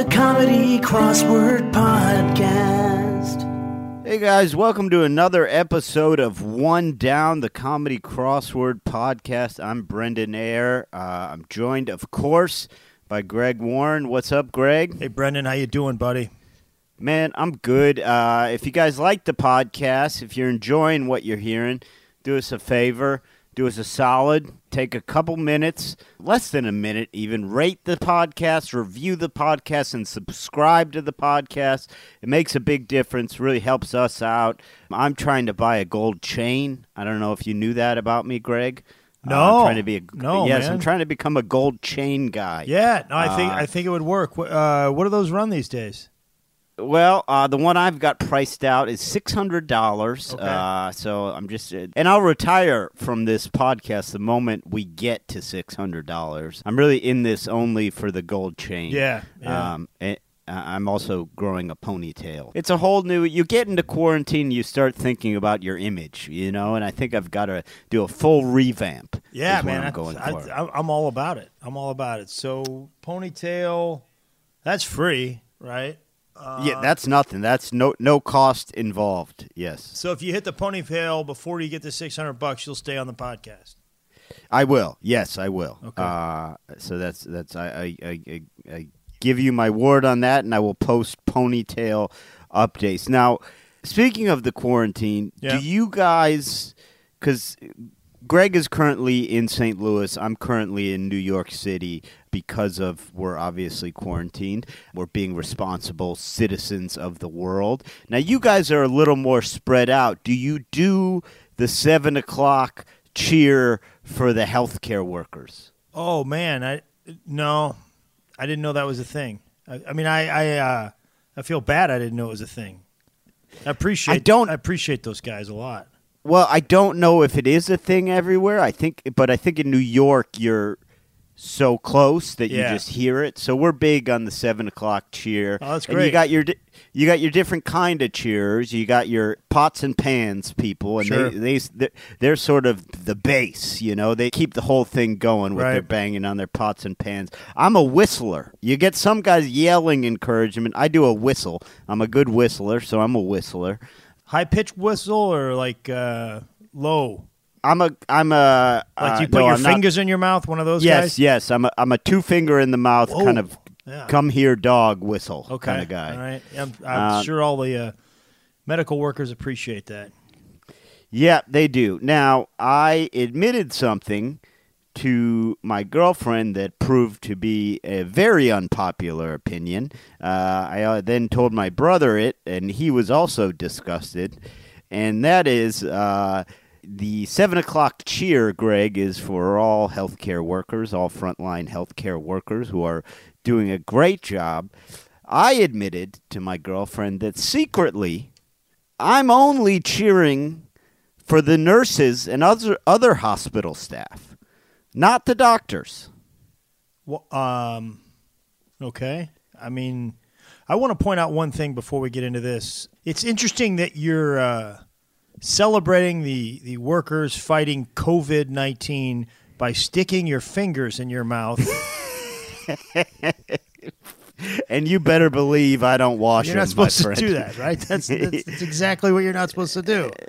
the Comedy Crossword Podcast. Hey guys, welcome to another episode of One Down, the Comedy Crossword Podcast. I'm Brendan Ayer. Uh, I'm joined, of course, by Greg Warren. What's up, Greg? Hey Brendan, how you doing, buddy? Man, I'm good. Uh, if you guys like the podcast, if you're enjoying what you're hearing, do us a favor, do us a solid, take a couple minutes, less than a minute even, rate the podcast, review the podcast, and subscribe to the podcast. It makes a big difference, really helps us out. I'm trying to buy a gold chain. I don't know if you knew that about me, Greg. Uh, No. I'm trying to be a No, yes. man. I'm trying to become a gold chain guy. Yeah, no, I think Uh, I think it would work. Uh, what do those run these days? Well, uh, the one I've got priced out is six hundred dollars. Okay. Uh, so I'm just, uh, and I'll retire from this podcast the moment we get to six hundred dollars. I'm really in this only for the gold chain. Yeah, yeah. Um, and, I'm also growing a ponytail. It's a whole new. You get into quarantine, you start thinking about your image, you know. And I think I've got to do a full revamp. Yeah, man, I'm going I, for. I, I'm all about it. I'm all about it. So ponytail, that's free, right? Uh, yeah, that's nothing. That's no no cost involved. Yes. So if you hit the ponytail before you get the 600 bucks, you'll stay on the podcast. I will. Yes, I will. Okay. Uh, so that's that's I, I, I, I, I give you my word on that, and I will post ponytail updates. Now, speaking of the quarantine, Yeah. do you guys? Because Greg is currently in St. Louis. I'm currently in New York City because of we're obviously quarantined. We're being responsible citizens of the world. Now, you guys are a little more spread out. Do you do the seven o'clock cheer for the healthcare workers? Oh man, I no, I didn't know that was a thing. I, I mean, I I uh, I feel bad. I didn't know it was a thing. I appreciate. I don't- I appreciate those guys a lot. Well, I don't know if it is a thing everywhere. I think, but I think in New York you're so close that you just hear it. So we're big on the seven o'clock cheer. Oh, that's And you got your you got your different kind of cheers. You got your pots and pans people, and Sure. they they they're, sort of the base. You know, they keep the whole thing going with their banging on their pots and pans. I'm a whistler. You get some guys yelling encouragement. I do a whistle. I'm a good whistler, so I'm a whistler. High pitched whistle or like uh, low? I'm a I'm a Like uh, you put no, your I'm not- fingers in your mouth, one of those yes, guys? yes. I'm a I'm a two finger in the mouth Whoa. kind of Yeah. come here dog whistle Okay. kind of guy. All right. I'm, I'm Uh, sure all the uh, medical workers appreciate that. Yeah, they do. Now I admitted something to my girlfriend that proved to be a very unpopular opinion. Uh, I uh, then told my brother it, and he was also disgusted. And that is uh, the seven o'clock cheer, Greg, is for all healthcare workers, all frontline healthcare workers who are doing a great job. I admitted to my girlfriend that secretly I'm only cheering for the nurses and other other hospital staff, not the doctors. Well, um, okay. I mean, I want to point out one thing before we get into this. It's interesting that you're uh, celebrating the, the workers fighting COVID 19 by sticking your fingers in your mouth. And you better believe I don't wash You're them, not supposed my to do that, right? That's, that's, that's exactly what you're not supposed to do.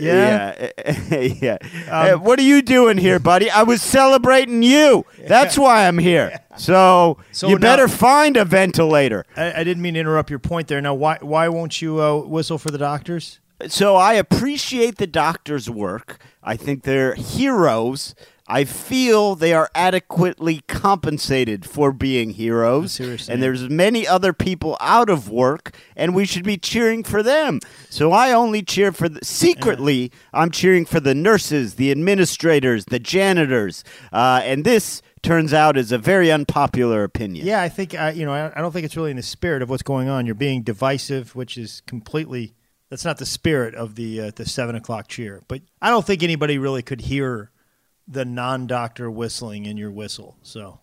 Yeah. yeah, yeah. Hey, what are you doing here, buddy? I was celebrating you. That's why I'm here. So, So you now- better find a ventilator. I, I didn't mean to interrupt your point there. Now, why why won't you uh, whistle for the doctors? So I appreciate the doctor's work. I think they're heroes. I feel they are adequately compensated for being heroes. you're saying. And there's many other people out of work, and we should be cheering for them. So I only cheer for the secretly. I'm cheering for the nurses, the administrators, the janitors, uh, and this turns out is a very unpopular opinion. Yeah, I think I, you know. I, I don't think it's really in the spirit of what's going on. You're being divisive, which is completely. That's not the spirit of the uh, the seven o'clock cheer. But I don't think anybody really could hear the non-doctor whistling in your whistle. So.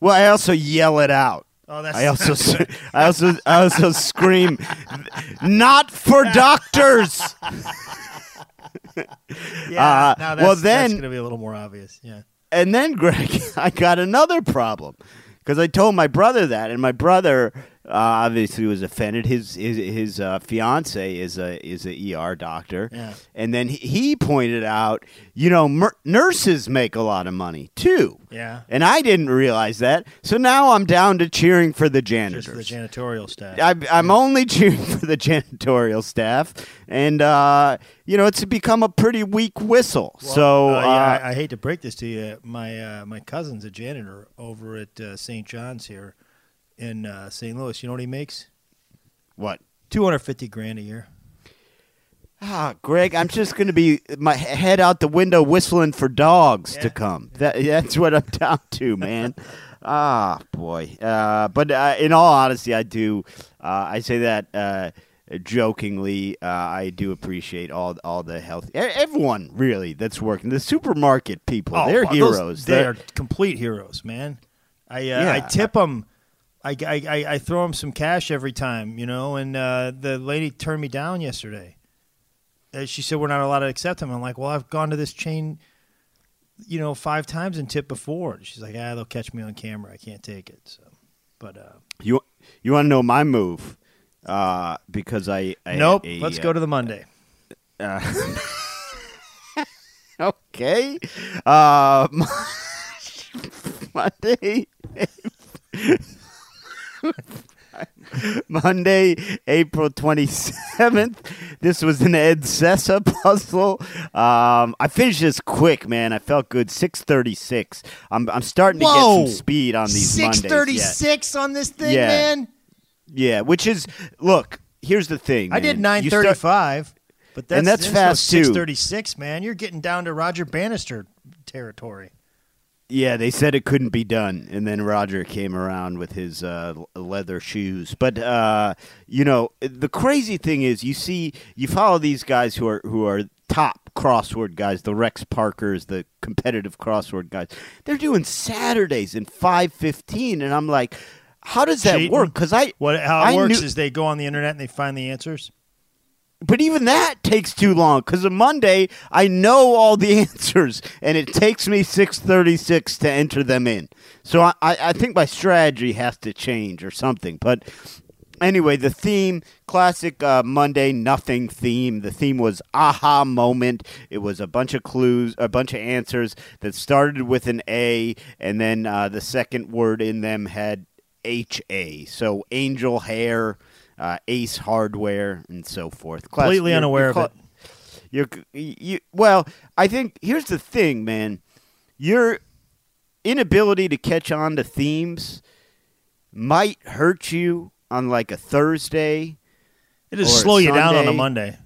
Well, I also yell it out. Oh, that's I also, I also, I also scream, "Not for doctors!" yeah. uh, now that's, well, then- going to be a little more obvious. Yeah. And then, Greg, I got another problem because I told my brother that, and my brother uh, obviously was offended. His his his uh, fiance is a is a ER doctor, Yeah. and then he, he pointed out, you know, mer- nurses make a lot of money too. Yeah. And I didn't realize that, so now I'm down to cheering for the janitors. Just the janitorial staff. I'm, I'm only cheering for the janitorial staff, and uh, you know it's become a pretty weak whistle. so Uh, uh, yeah, I, I hate to break this to you. My uh, my cousin's a janitor over at uh, St. John's here in uh, St. Louis. You know what he makes? what? Two hundred fifty grand a year. Ah, Greg, I'm just going to be my head out the window whistling for dogs to Yeah. come. That, that's what I'm down to, man. ah, boy. Uh, but uh, in all honesty, I do. Uh, I say that uh, jokingly. Uh, I do appreciate all all the health. Everyone really that's working. The supermarket people, they're well, heroes. they They're- are complete heroes, man. I uh, Yeah. I tip them. I, I, I, I throw him some cash every time, you know. And uh, the lady turned me down yesterday. Uh, she said we're not allowed to accept them. I'm like, well, I've gone to this chain, you know, five times and tipped before. She's like, ah, they'll catch me on camera. I can't take it. So, but uh, You you want to know my move? Uh, because I, I nope. a, Let's uh, go to the Monday. Okay. Uh, Monday. Monday, April 27th. This was an Ed Sessa puzzle. Um, I finished this quick, man. I felt good. 636. I'm, I'm starting to get Whoa! some speed on these 636 Mondays. Yeah. on this thing, Yeah. man. Yeah, which is, look, here's the thing. I did man. nine You thirty start- but that's, And that's fast, too. Six thirty six, man. You're getting down to Roger Bannister territory. Yeah, they said it couldn't be done, and then Roger came around with his uh, leather shoes. But uh, you know, the crazy thing is, you see, you follow these guys who are who are top crossword guys, the Rex Parkers, the competitive crossword guys. They're doing Saturdays in five fifteen, and I'm like, how does that Cheating? work? Because I What how it I works knew- is they go on the internet and they find the answers. But even that takes too long because on Monday I know all the answers and it takes me six thirty six to enter them in. So I, I think my strategy has to change or something. But anyway, the theme classic uh, Monday nothing theme. The theme was aha moment. It was a bunch of clues, a bunch of answers that started with an A, and then uh, the second word in them had H A. So angel hair uh, Ace Hardware, and so forth. Class- Completely unaware of it. You're you well. I think here's the thing, man. Your inability to catch on to themes might hurt you on like a Thursday, It just slow you down on a Monday.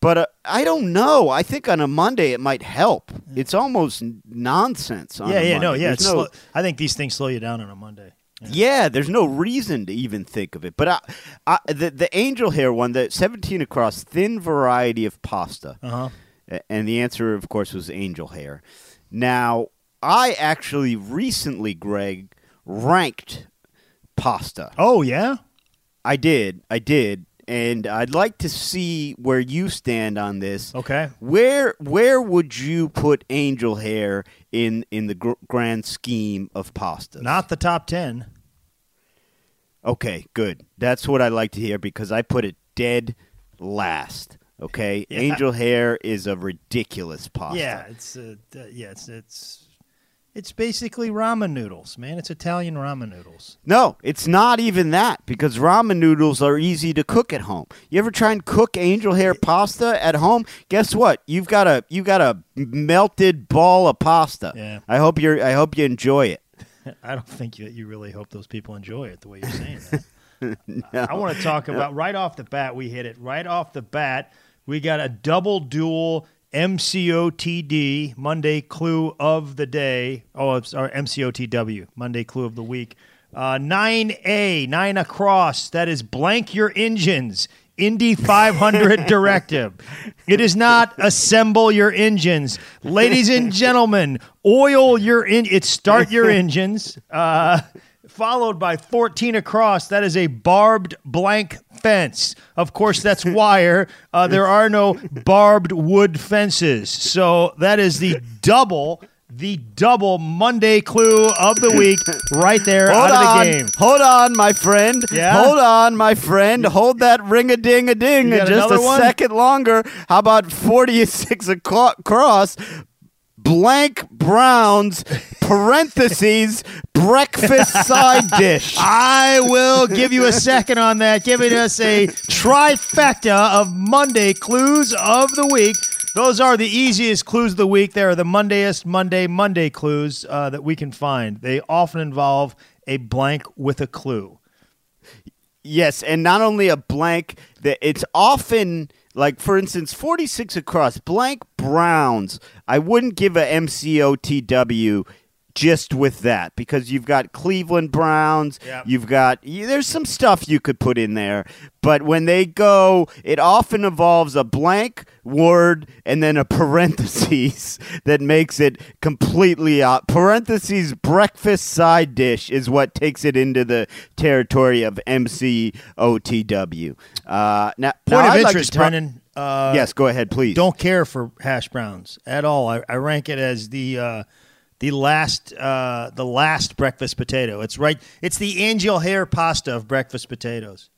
but uh, I don't know. I think on a Monday it might help. It's almost nonsense. On Yeah, yeah, no, yeah. It's no- slow, I think these things slow you down on a Monday. Yeah, there's no reason to even think of it. But I, I, the the angel hair one, the 17 across, thin variety of pasta, Uh huh. And the answer, of course, was angel hair. Now, I actually recently, Greg, ranked pasta. Oh yeah. I did, I did, and I'd like to see where you stand on this. Okay. Where where would you put angel hair in in the gr- grand scheme of pasta? Not the top ten. Okay, good. That's what I like to hear because I put it dead last. Okay, Yeah. angel hair is a ridiculous pasta. Yeah, it's uh, yeah, it's it's it's basically ramen noodles, man. It's Italian ramen noodles. No, it's not even that because ramen noodles are easy to cook at home. You ever try and cook angel hair pasta at home? Guess what? You've got a you got a melted ball of pasta. Yeah. I hope you're I hope you enjoy it. I don't think that you really hope those people enjoy it the way you're saying that. I want to talk about right off the bat. We hit it right off the bat. We got a double dual MCOTD Monday clue of the day. Oh, it's our MCOTW Monday clue of the week. Uh, 9A, nine across. That is blank your engines. Indy 500 directive. It is not assemble your engines. Ladies and gentlemen, oil your in it's start your engines. Uh, followed by 14 across. That is a barbed blank fence. Of course, that's wire. Uh, there are no barbed wood fences. So that is the double the double Monday clue of the week right there Hold out of on, the game. hold on, my friend. Yeah? Hold on, my friend. Hold that ring a ding a ding just a one? second longer. How about forty six across? Blank Browns parentheses breakfast side dish. I will give you a second on that, giving us a trifecta of Monday clues of the week. Those are the easiest clues of the week. They are the Mondayest Monday Monday clues uh, that we can find. They often involve a blank with a clue. Yes, and not only a blank, that it's often like for instance 46 across blank Browns. I wouldn't give a MCOTW just with that because you've got Cleveland Browns, Yep. you've got there's some stuff you could put in there, but when they go, it often involves a blank word and then a parentheses that makes it completely out. Parentheses breakfast side dish is what takes it into the territory of MCOTW. Uh, now, Point now of I'd like interest, talk- Brendan. Uh, yes, go ahead, please. don't care for hash browns at all. I, I rank it as the uh, the last uh, the last breakfast potato. It's right. It's the angel hair pasta of breakfast potatoes.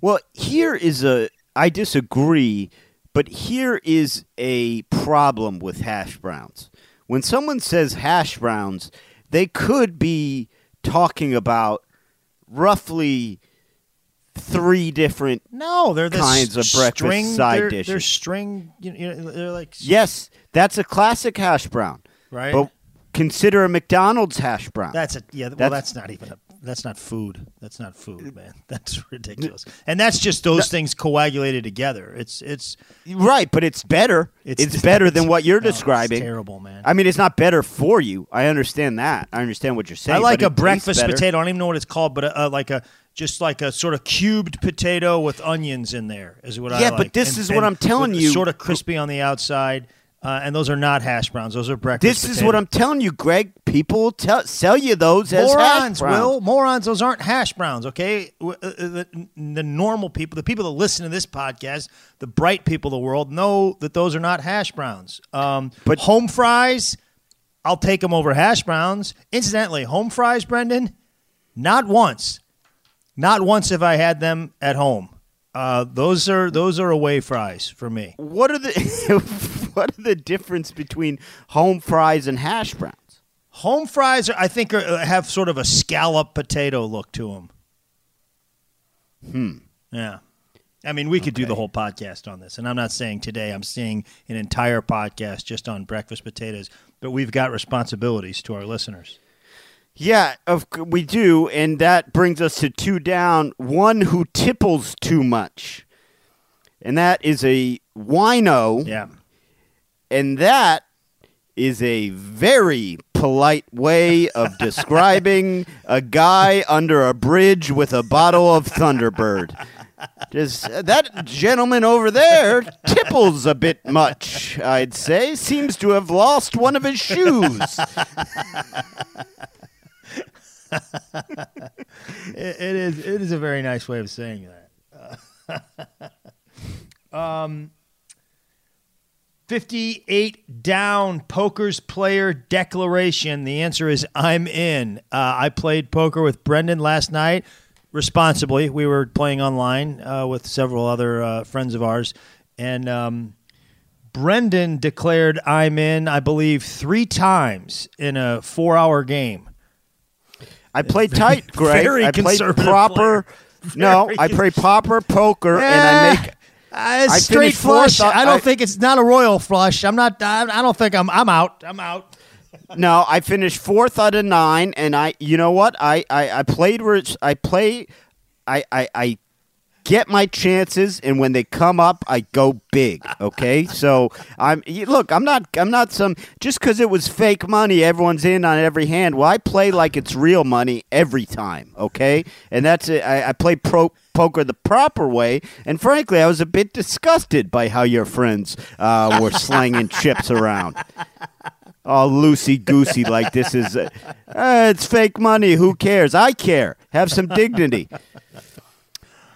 Well, here is a. I disagree, but here is a problem with hash browns. When someone says hash browns, they could be talking about roughly three different. No, they're the Kinds of breakfast string, side they're, dishes. They're string. You know, they're like Yes, that's a classic hash brown. Right. But consider a McDonald's hash brown. that's a yeah. Well, That's- that's not even a. That's not food. That's not food, man. That's ridiculous. And that's just those things coagulated together. It's it's right, but it's better. It's, It's- better than what you're no, it's describing. terrible, man. I mean, it's not better for you. I understand that. I understand what you're saying. I like a breakfast potato. I don't even know what it's called, but a, a, like a just like a sort of cubed potato with onions in there is what I Yeah, like. but this is what I'm telling you. Sort of crispy on the outside, uh, and those are not hash browns. Those are breakfast. This is what I'm telling you, Greg. People tell, sell you those as hash morons. browns. Will morons? Those aren't hash browns. Okay, uh, uh, the, the normal people, the people that listen to this podcast, the bright people of the world know that those are not hash browns. Um, But- home fries, I'll take them over hash browns. Incidentally, home fries, Brendan, not once, not once have I had them at home. Uh, those are those are away fries for me. What are the what are the difference between home fries and hash browns? Home fries, are, I think, are, have sort of a scallop potato look to them. Hmm. Yeah. I mean, we could do the whole podcast on this, and I'm not saying today. I'm saying an entire podcast just on breakfast potatoes. But we've got responsibilities to our listeners. Yeah, of we do, and that brings us to two down. One who tipples too much, and that is a wino, Yeah. And that is a very polite way of describing a guy under a bridge with a bottle of Thunderbird. Just uh, that gentleman over there tipples a bit much, I'd say. Seems to have lost one of his shoes. It, it is. It is a very nice way of saying that. um, fifty-eight down. Poker's player declaration. The answer is I'm in. Uh, I played poker with Brendan last night responsibly. We were playing online uh, with several other uh, friends of ours, and um, Brendan declared I'm in. I believe three times in a four-hour game. I play tight, Greg. very I play conservative proper. No, I play proper poker, and I Eh, make. Uh, I straight finished fourth. flush. I don't I- think it's not a royal flush. I'm not. I, I don't think I'm. I'm out. I'm out. No, I finished fourth out of nine, and I. You know what? I I, I played where it's, I play. I, I I get my chances, and when they come up, I go big. Okay, so I'm look. I'm not. I'm not some. Just because it was fake money, everyone's in on every hand. Well, I play like it's real money every time. Okay, and that's it. I, I play pro. Poker the proper way, and frankly, I was a bit disgusted by how your friends uh, were slanging chips around. All loosey goosey like this is uh, uh, it's fake money. Who cares? I care. Have some dignity.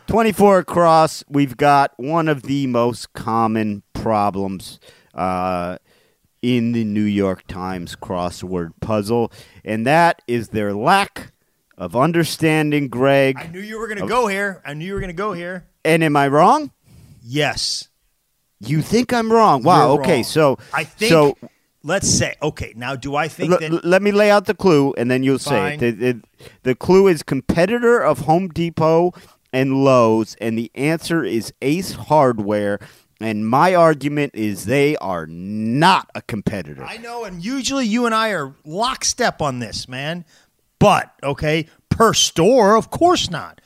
24 across we've got one of the most common problems uh, in the New York Times crossword puzzle, and that is their lack of understanding, Greg. I knew you were going to go here. I knew you were going to go here. And am I wrong? Yes. You think I'm wrong? Wow. You're okay. wrong. So I think. so let's say. Okay. Now, do I think l- that? let me lay out the clue, and then you'll say Fine. it. The, the, the clue is competitor of Home Depot and Lowe's, and the answer is Ace Hardware. And my argument is they are not a competitor. I know, and usually you and I are lockstep on this, man. But okay, per store, of course not.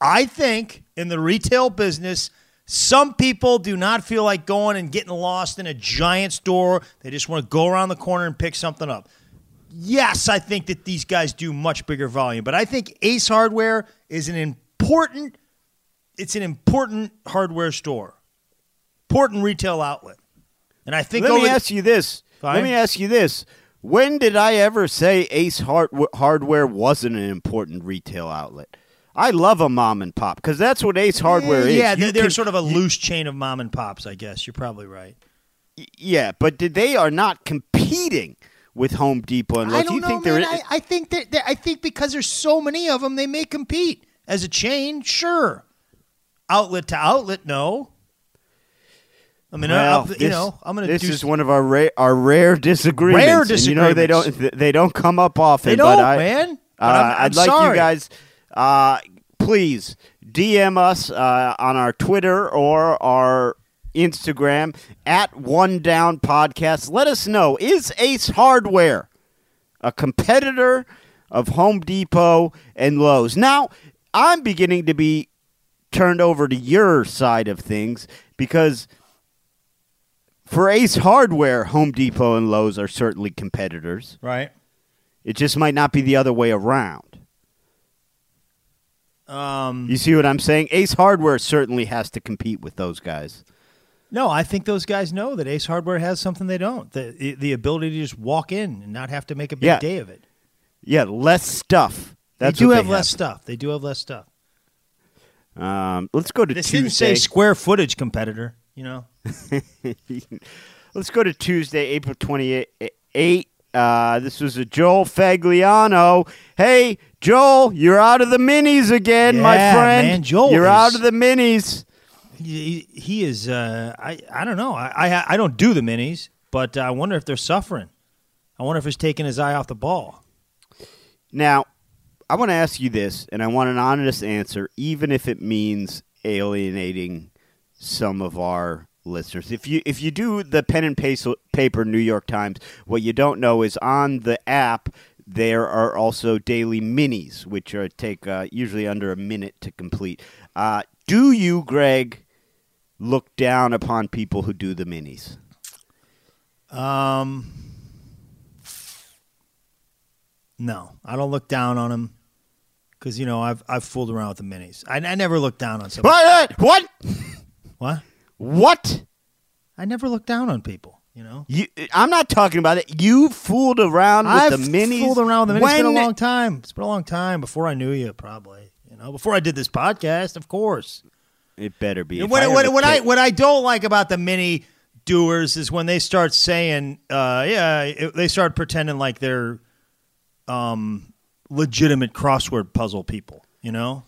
I think in the retail business, some people do not feel like going and getting lost in a giant store. They just want to go around the corner and pick something up. Yes, I think that these guys do much bigger volume, but I think Ace Hardware is an important it's an important hardware store. Important retail outlet. And I think Let me the- ask you this. Fine. Let me ask you this. When did I ever say Ace Hard- Hardware wasn't an important retail outlet? I love a mom and pop because that's what Ace Hardware is. Yeah, they're, sort of a loose chain of mom and pops, I guess. You're probably right. Yeah, but they are not competing with Home Depot and Lowe's. I don't you know, think man. I, I think that- I think because there's so many of them, they may compete as a chain. Sure, outlet to outlet, no. I mean, well, I, I- you know, I'm going to This do is one of our ra- our rare disagreements. Rare and you know they don't disagreements. they don't come up often. They but don't, I, man. But Uh, I'm I'd like you guys, uh, please DM us uh, on our Twitter or our Instagram at One Down Podcast. Let us know is Ace Hardware a competitor of Home Depot and Lowe's? Now, I'm beginning to be turned over to your side of things because for Ace Hardware, Home Depot and Lowe's are certainly competitors. right. It just might not be the other way around. Um, You see what I'm saying? Ace Hardware certainly has to compete with those guys. no, I think those guys know that Ace Hardware has something they don't. The the ability to just walk in and not have to make a big Yeah. day of it. Yeah, less stuff. That's they do have less stuff. They do have less stuff. Um, let's go to This didn't say square footage competitor. You know. Let's go to Tuesday, April 28. Uh, this was a Joel Fagliano. Hey, Joel, you're out of the minis again, my friend. man, Joel you're is- out of the minis. He, he is. Uh, I I don't know. I, I I don't do the minis, but I wonder if they're suffering. I wonder if he's taking his eye off the ball. Now, I want to ask you this, and I want an honest answer, even if it means alienating some of our listeners. If you if you do the pen and pace- paper New York Times, what you don't know is on the app there are also daily minis, which are take uh, usually under a minute to complete. Uh, do you, Greg, look down upon people who do the minis? Um, no, I don't look down on them because you know I've I've fooled around with the minis. I, I never look down on somebody. What? What? What? What? I never look down on people. You know. You, I'm not talking about it. You fooled around with I've the minis. fooled around with the minis. It's been a long time. It's been a long time before I knew you, probably. You know, before I did this podcast, of course. It better be. What I what, what I what I don't like about the mini doers is when they start saying, uh, yeah, it- they start pretending like they're um, legitimate crossword puzzle people. You know,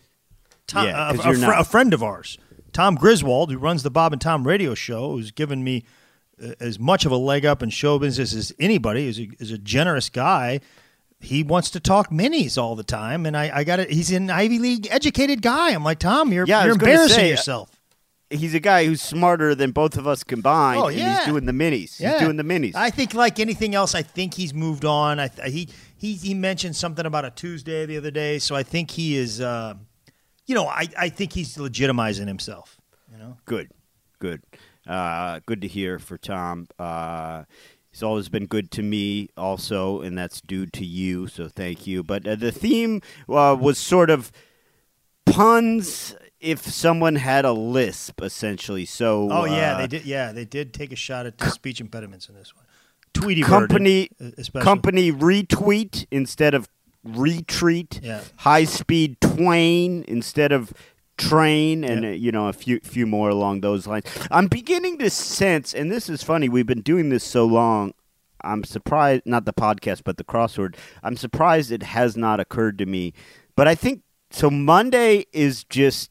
Tom, Yeah, a- a, fr- a friend of ours, Tom Griswold, who runs the Bob and Tom Radio Show, who's given me uh, as much of a leg up in show business as anybody. is a, is a generous guy. He wants to talk minis all the time, and I, I got it. He's an Ivy League educated guy. I'm like, Tom, you're, Yeah, you're embarrassing say, uh, yourself. He's a guy who's smarter than both of us combined. Oh, and yeah. he's doing the minis. Yeah. He's doing the minis. I think, like anything else, I think he's moved on. I he he he mentioned something about a Tuesday the other day, so I think he is. Uh, you know, I I think he's legitimizing himself. You know, good, good, uh, good to hear for Tom. Uh, he's always been good to me, also, and that's due to you. So thank you. But uh, the theme uh, was sort of puns. If someone had a lisp, essentially. So oh yeah, uh, they did. Yeah, they did take a shot at the speech impediments in this one. Tweety company uh, company retweet instead of retreat. Yeah. High speed twain instead of train, and uh, you know a few few more along those lines. I'm beginning to sense, and this is funny. We've been doing this so long I'm surprised, not the podcast, but the crossword. I'm surprised it has not occurred to me. But I think so. Monday is just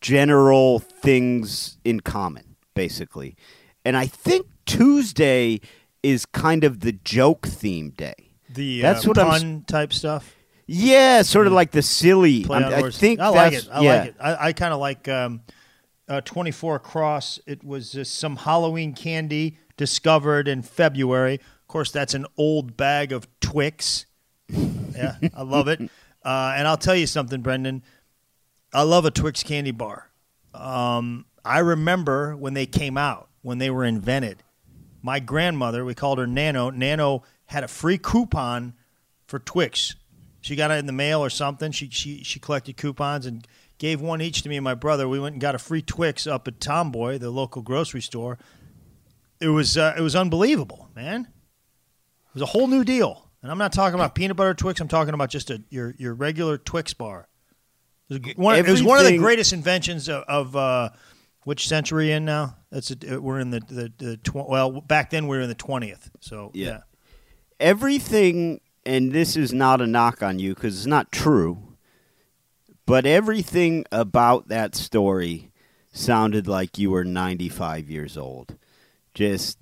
general things in common, basically, and I think Tuesday is kind of the joke theme day. The That's uh, what I'm type stuff. Yeah, sort of like the silly. Play I'm- on I think I like it. I yeah. like it. I, I kind of like um, uh, 24 Cross. It was uh, some Halloween candy discovered in February. Of course, that's an old bag of Twix. Yeah, I love it. Uh, and I'll tell you something, Brendan. I love a Twix candy bar. Um, I remember when they came out, when they were invented. My grandmother, we called her Nano. Nano had a free coupon for Twix. She got it in the mail or something. She she she collected coupons and gave one each to me and my brother. We went and got a free Twix up at Tomboy, the local grocery store. It was uh, it was unbelievable, man. It was a whole new deal. And I'm not talking about peanut butter Twix. I'm talking about just a your your regular Twix bar. It was one, it was one of the greatest inventions of, of uh, which century in now? That's a, we're in the the, the tw- well back then we were in the twentieth. So Yeah. yeah. Everything, and this is not a knock on you because it's not true, but everything about that story sounded like you were 95 years old. Just,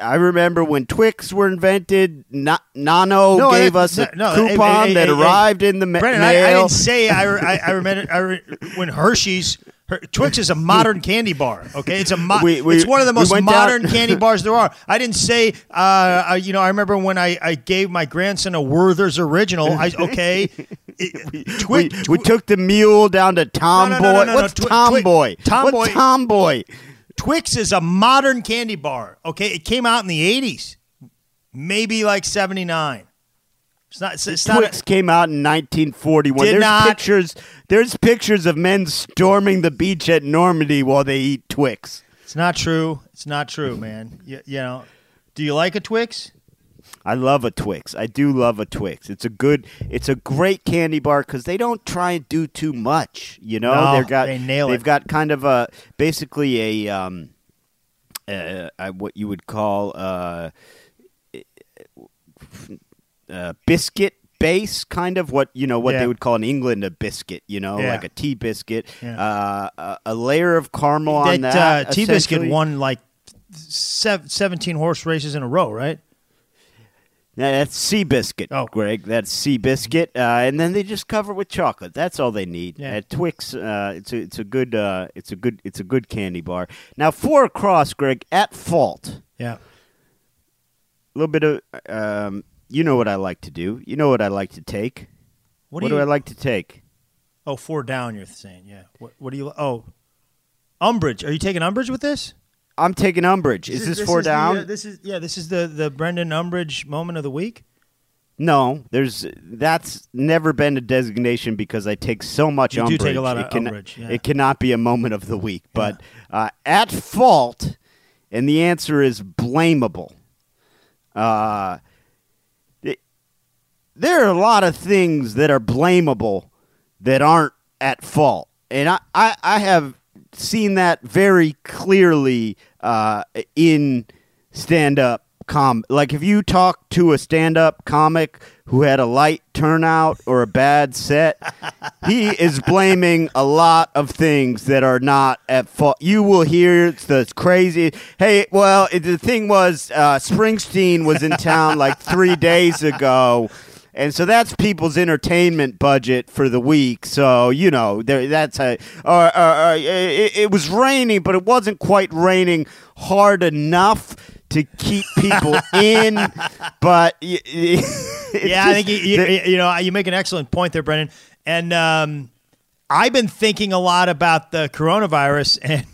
I remember when Twix were invented. Na- Nano No, gave I- us a no, coupon hey, that hey, hey, arrived in the ma- Brendan, I, mail. I didn't say I, I, I remember I re, when Hershey's her, Twix is a modern candy bar. Okay, it's a mo- We- we- it's one of the we most down- modern candy bars there are. I didn't say uh, uh, you know I remember when I, I gave my grandson a Werther's original. I okay, it, we, we took the mule down to Tomboy. no, no, no, What's Twi- Twi- Tomboy? Tomboy- What's Tomboy? Twix is a modern candy bar. Okay, it came out in the eighties, maybe like seventy nine. It's not. It's, it's not. Twix came out in 1941. Did there's not. pictures. There's pictures of men storming the beach at Normandy while they eat Twix. It's not true. It's not true, man. You, you know, do you like a Twix? I love a Twix. I do love a Twix. It's a good. It's a great candy bar because they don't try and do too much. You know, No, they've got they nail they've it. got kind of a basically a um, uh, what you would call uh, uh, biscuit base, kind of what you know what Yeah. they would call in England a biscuit. You know, Yeah. like a tea biscuit. Yeah. Uh, a, a layer of caramel on that that. uh, T Biscuit won like sev- 17 horse races in a row, right? Yeah, that's Seabiscuit, Oh. Greg. That's Seabiscuit, uh, and then they just cover it with chocolate. That's all they need. Yeah. At Twix, uh, it's a it's a good uh, it's a good it's a good candy bar. Now four across, Greg. At fault, Yeah. a little bit of um, you know what I like to do. You know what I like to take. What, What, do do. I like to take? Oh, four down. You're saying, yeah. What, what do you? Oh, umbrage. Are you taking umbrage with this? I'm taking umbrage. Is this, four is the, down? uh, this is yeah. This is the the Brendan Umbrage moment of the week. no, there's that's never been a designation because I take so much You do take a lot of it can- umbrage, yeah. It cannot be a moment of the week. But uh, at fault, and the answer is blamable. Uh, there are a lot of things that are blamable that aren't at fault, and I, I, I have seen that very clearly uh, in stand up com like if you talk to a stand up comic who had a light turnout or a bad set he is blaming a lot of things that are not at fault. You will hear the crazy hey well the thing was uh, springsteen was in town like three days ago and so that's people's entertainment budget for the week. So you know, there, that's a. Or, or, or, it, it was raining, but it wasn't quite raining hard enough to keep people in. But y- y- it's yeah, I think you, you, you know you make an excellent point there, Brendan. And um, I've been thinking a lot about the coronavirus, and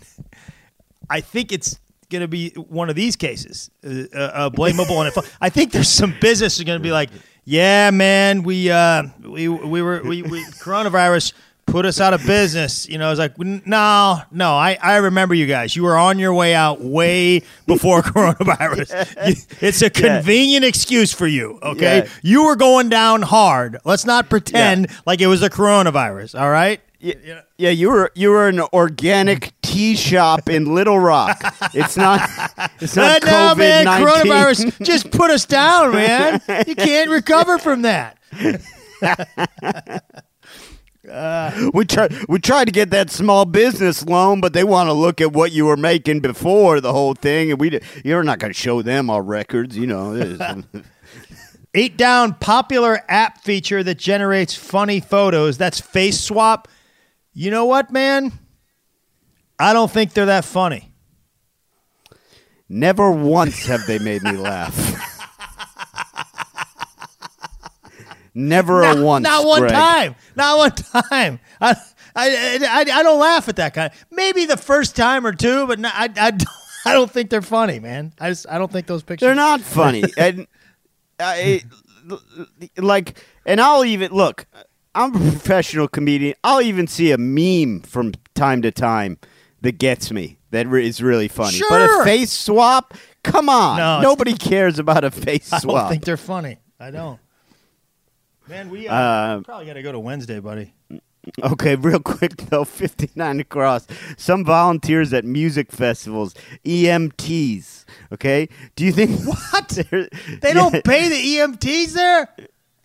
I think it's going to be one of these cases, uh, uh, blamable. and I think there's some business are going to be like, yeah, man, we uh, we we were we, we coronavirus put us out of business. You know, it's like no, no. I, I remember you guys. You were on your way out way before coronavirus. It's a convenient excuse for you. Okay, Yeah. you were going down hard. Let's not pretend like it was the coronavirus. All right. Yeah, You yeah, you were you were an organic tea shop in Little Rock. It's not. It's not Uh, no, man, coronavirus just put us down, man. You can't recover from that. We try we tried to get that small business loan, but they want to look at what you were making before the whole thing, and we you're not going to show them our records, you know. Eight down popular app feature that generates funny photos. That's Face Swap. You know what, man? I don't think they're that funny. Never once have they made me laugh. Never a once. Not one Greg. time. Not one time. I, I, I, I don't laugh at that kind. Maybe the first time or two, but no, I, I, don't, I don't think they're funny, man. I just I don't think those pictures. They're not funny, and I like, and I'll even look. I'm a professional comedian. I'll even see a meme from time to time that gets me. That re- is really funny. Sure. But a face swap, come on. No, Nobody cares about a face swap. I don't think they're funny. I don't. Man, we uh, Uh, probably got to go to Wednesday, buddy. Okay, real quick though, 59 across. Some volunteers at music festivals, EMTs. Okay, do you think what They don't pay the EMTs there.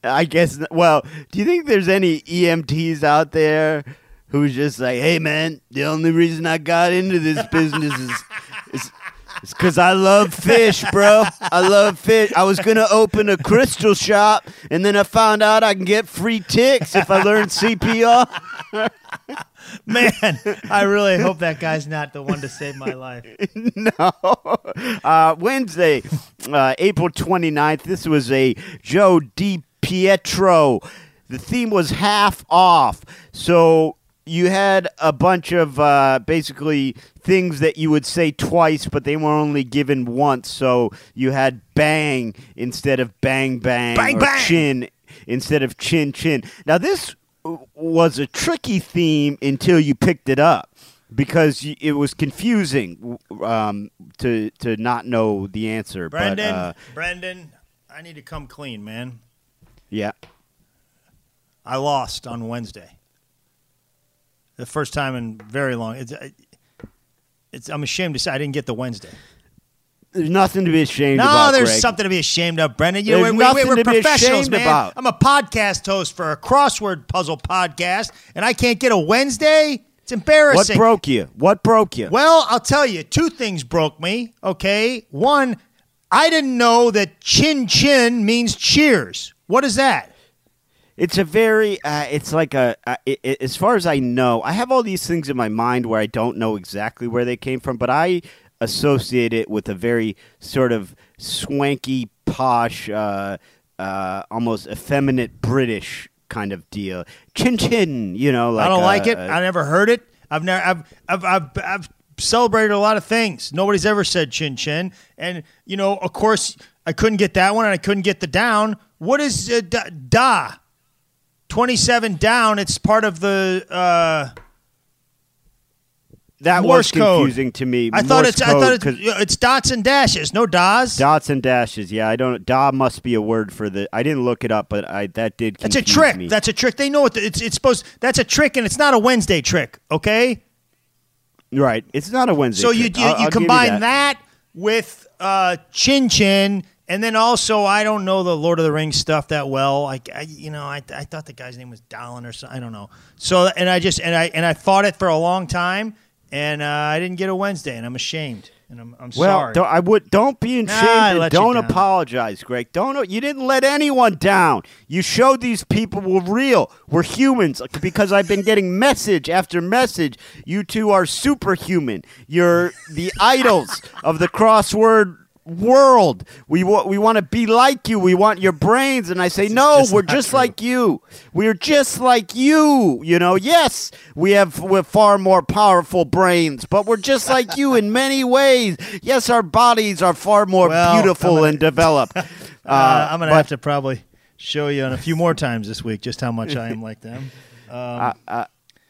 I guess. Well, do you think there's any EMTs out there who's just like, "Hey, man, the only reason I got into this business is is it's because I love fish, bro. I love fish. I was gonna open a crystal shop, and then I found out I can get free ticks if I learn CPR." Man, I really hope that guy's not the one to save my life. no. Uh, Wednesday, uh, April 29th. This was a Joe Di Pietro. The theme was half off. So you had a bunch of uh, basically things that you would say twice, but they were only given once. So you had bang instead of bang bang, Bang, or bang. chin instead of chin chin. Now this was a tricky theme until you picked it up because it was confusing um, to to not know the answer. Brendan, but, uh, Brendan, I need to come clean, man. Yeah. I lost on Wednesday. The first time in very long. It's, it's. I'm ashamed to say I didn't get the Wednesday. There's nothing to be ashamed of. No, about. there's Greg. something to be ashamed of, Brendan. You know, There's we, we, nothing we're to be professionals, ashamed man. about. I'm a podcast host for a crossword puzzle podcast, and I can't get a Wednesday. It's embarrassing. What broke you? What broke you? Well, I'll tell you, two things broke me. Okay, one, I didn't know that chin chin means cheers. What is that? It's a very. Uh, it's like a. Uh, i i as far as I know, I have all these things in my mind where I don't know exactly where they came from, but I associate it with a very sort of swanky, posh, uh, uh, almost effeminate British kind of deal. Chin chin, you know. Like I don't a- like it. a- I never heard it. I've never. I've. I've. I've. I've celebrated a lot of things. Nobody's ever said chin chin, and you know, of course, I couldn't get that one, and I couldn't get the down. What is uh, da, da? Twenty-seven down. It's part of the. Uh, that Morse was code. confusing to me. I thought Morse it's. I thought it's. It's dots and dashes. No das. Dots and dashes. Yeah, I don't. Da must be a word for the. I didn't look it up, but I that did. That's a trick. Me. That's a trick. They know what the, it's. It's supposed. That's a trick, and it's not a Wednesday trick. Okay. right. It's not a Wednesday. So you trick. you, I'll- you I'll give combine that. that. with uh, Chin Chin, and then also I don't know the Lord of the Rings stuff that well. Like I, you know, I, I thought the guy's name was Dallin or something. I don't know. So and I just and I and I fought it for a long time, and uh, I didn't get a Wednesday, and I'm ashamed, and I'm I'm Well, sorry. don't, I would don't be Nah, ashamed. And don't apologize, Greg. Don't you didn't let anyone down. You showed these people we're real. We're humans because I've been getting message after message. You two are superhuman. You're the idols of the crossword world. We wa- we want to be like you. We want your brains. And I say, no, just we're just true. like you. We're just like you. You know, yes, we have we're far more powerful brains, but we're just like you in many ways. Yes, our bodies are far more Well, beautiful gonna- and developed. Uh, uh, I'm gonna but- have to probably show you on a few more times this week just how much I am like them. Um,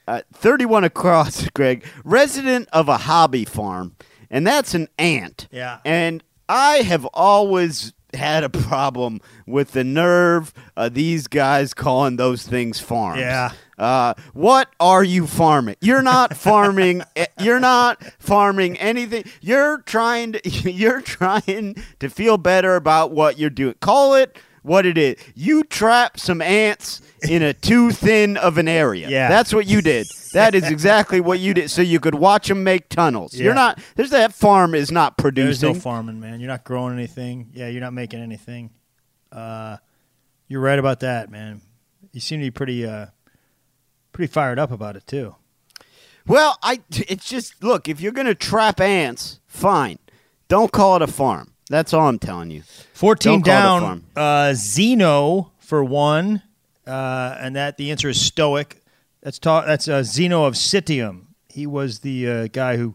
uh, 31 across, Greg, resident of a hobby farm, and that's an ant. Yeah. And I have always had a problem with the nerve of these guys calling those things farms. Yeah. Uh, what are you farming? You're not farming. eh, you're not farming anything. You're trying to. You're trying to feel better about what you're doing. Call it what it is. You trap some ants in a too thin of an area. Yeah. That's what you did. That is exactly what you did. So you could watch them make tunnels. Yeah. You're not. There's that farm is not There's producing. no farming, man. You're not growing anything. Yeah, you're not making anything. Uh, you're right about that, man. You seem to be pretty, uh, pretty fired up about it too. Well, I it's just look, if you're going to trap ants, fine. Don't call it a farm. That's all I'm telling you. 14 Don't call it a down. Uh, Zeno for one, uh, and that the answer is Stoic. That's ta- that's uh, Zeno of Citium. He was the uh, guy who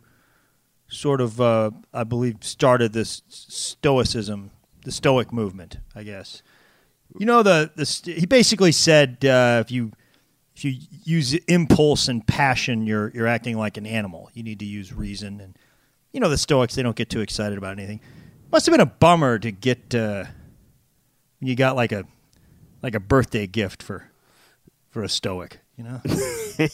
sort of, uh, I believe, started this Stoicism, the Stoic movement. I guess. You know the the he basically said uh, if you if you use impulse and passion, you're you're acting like an animal. You need to use reason and you know the Stoics they don't get too excited about anything. Must have been a bummer to get uh, you got like a like a birthday gift for for a Stoic, you know.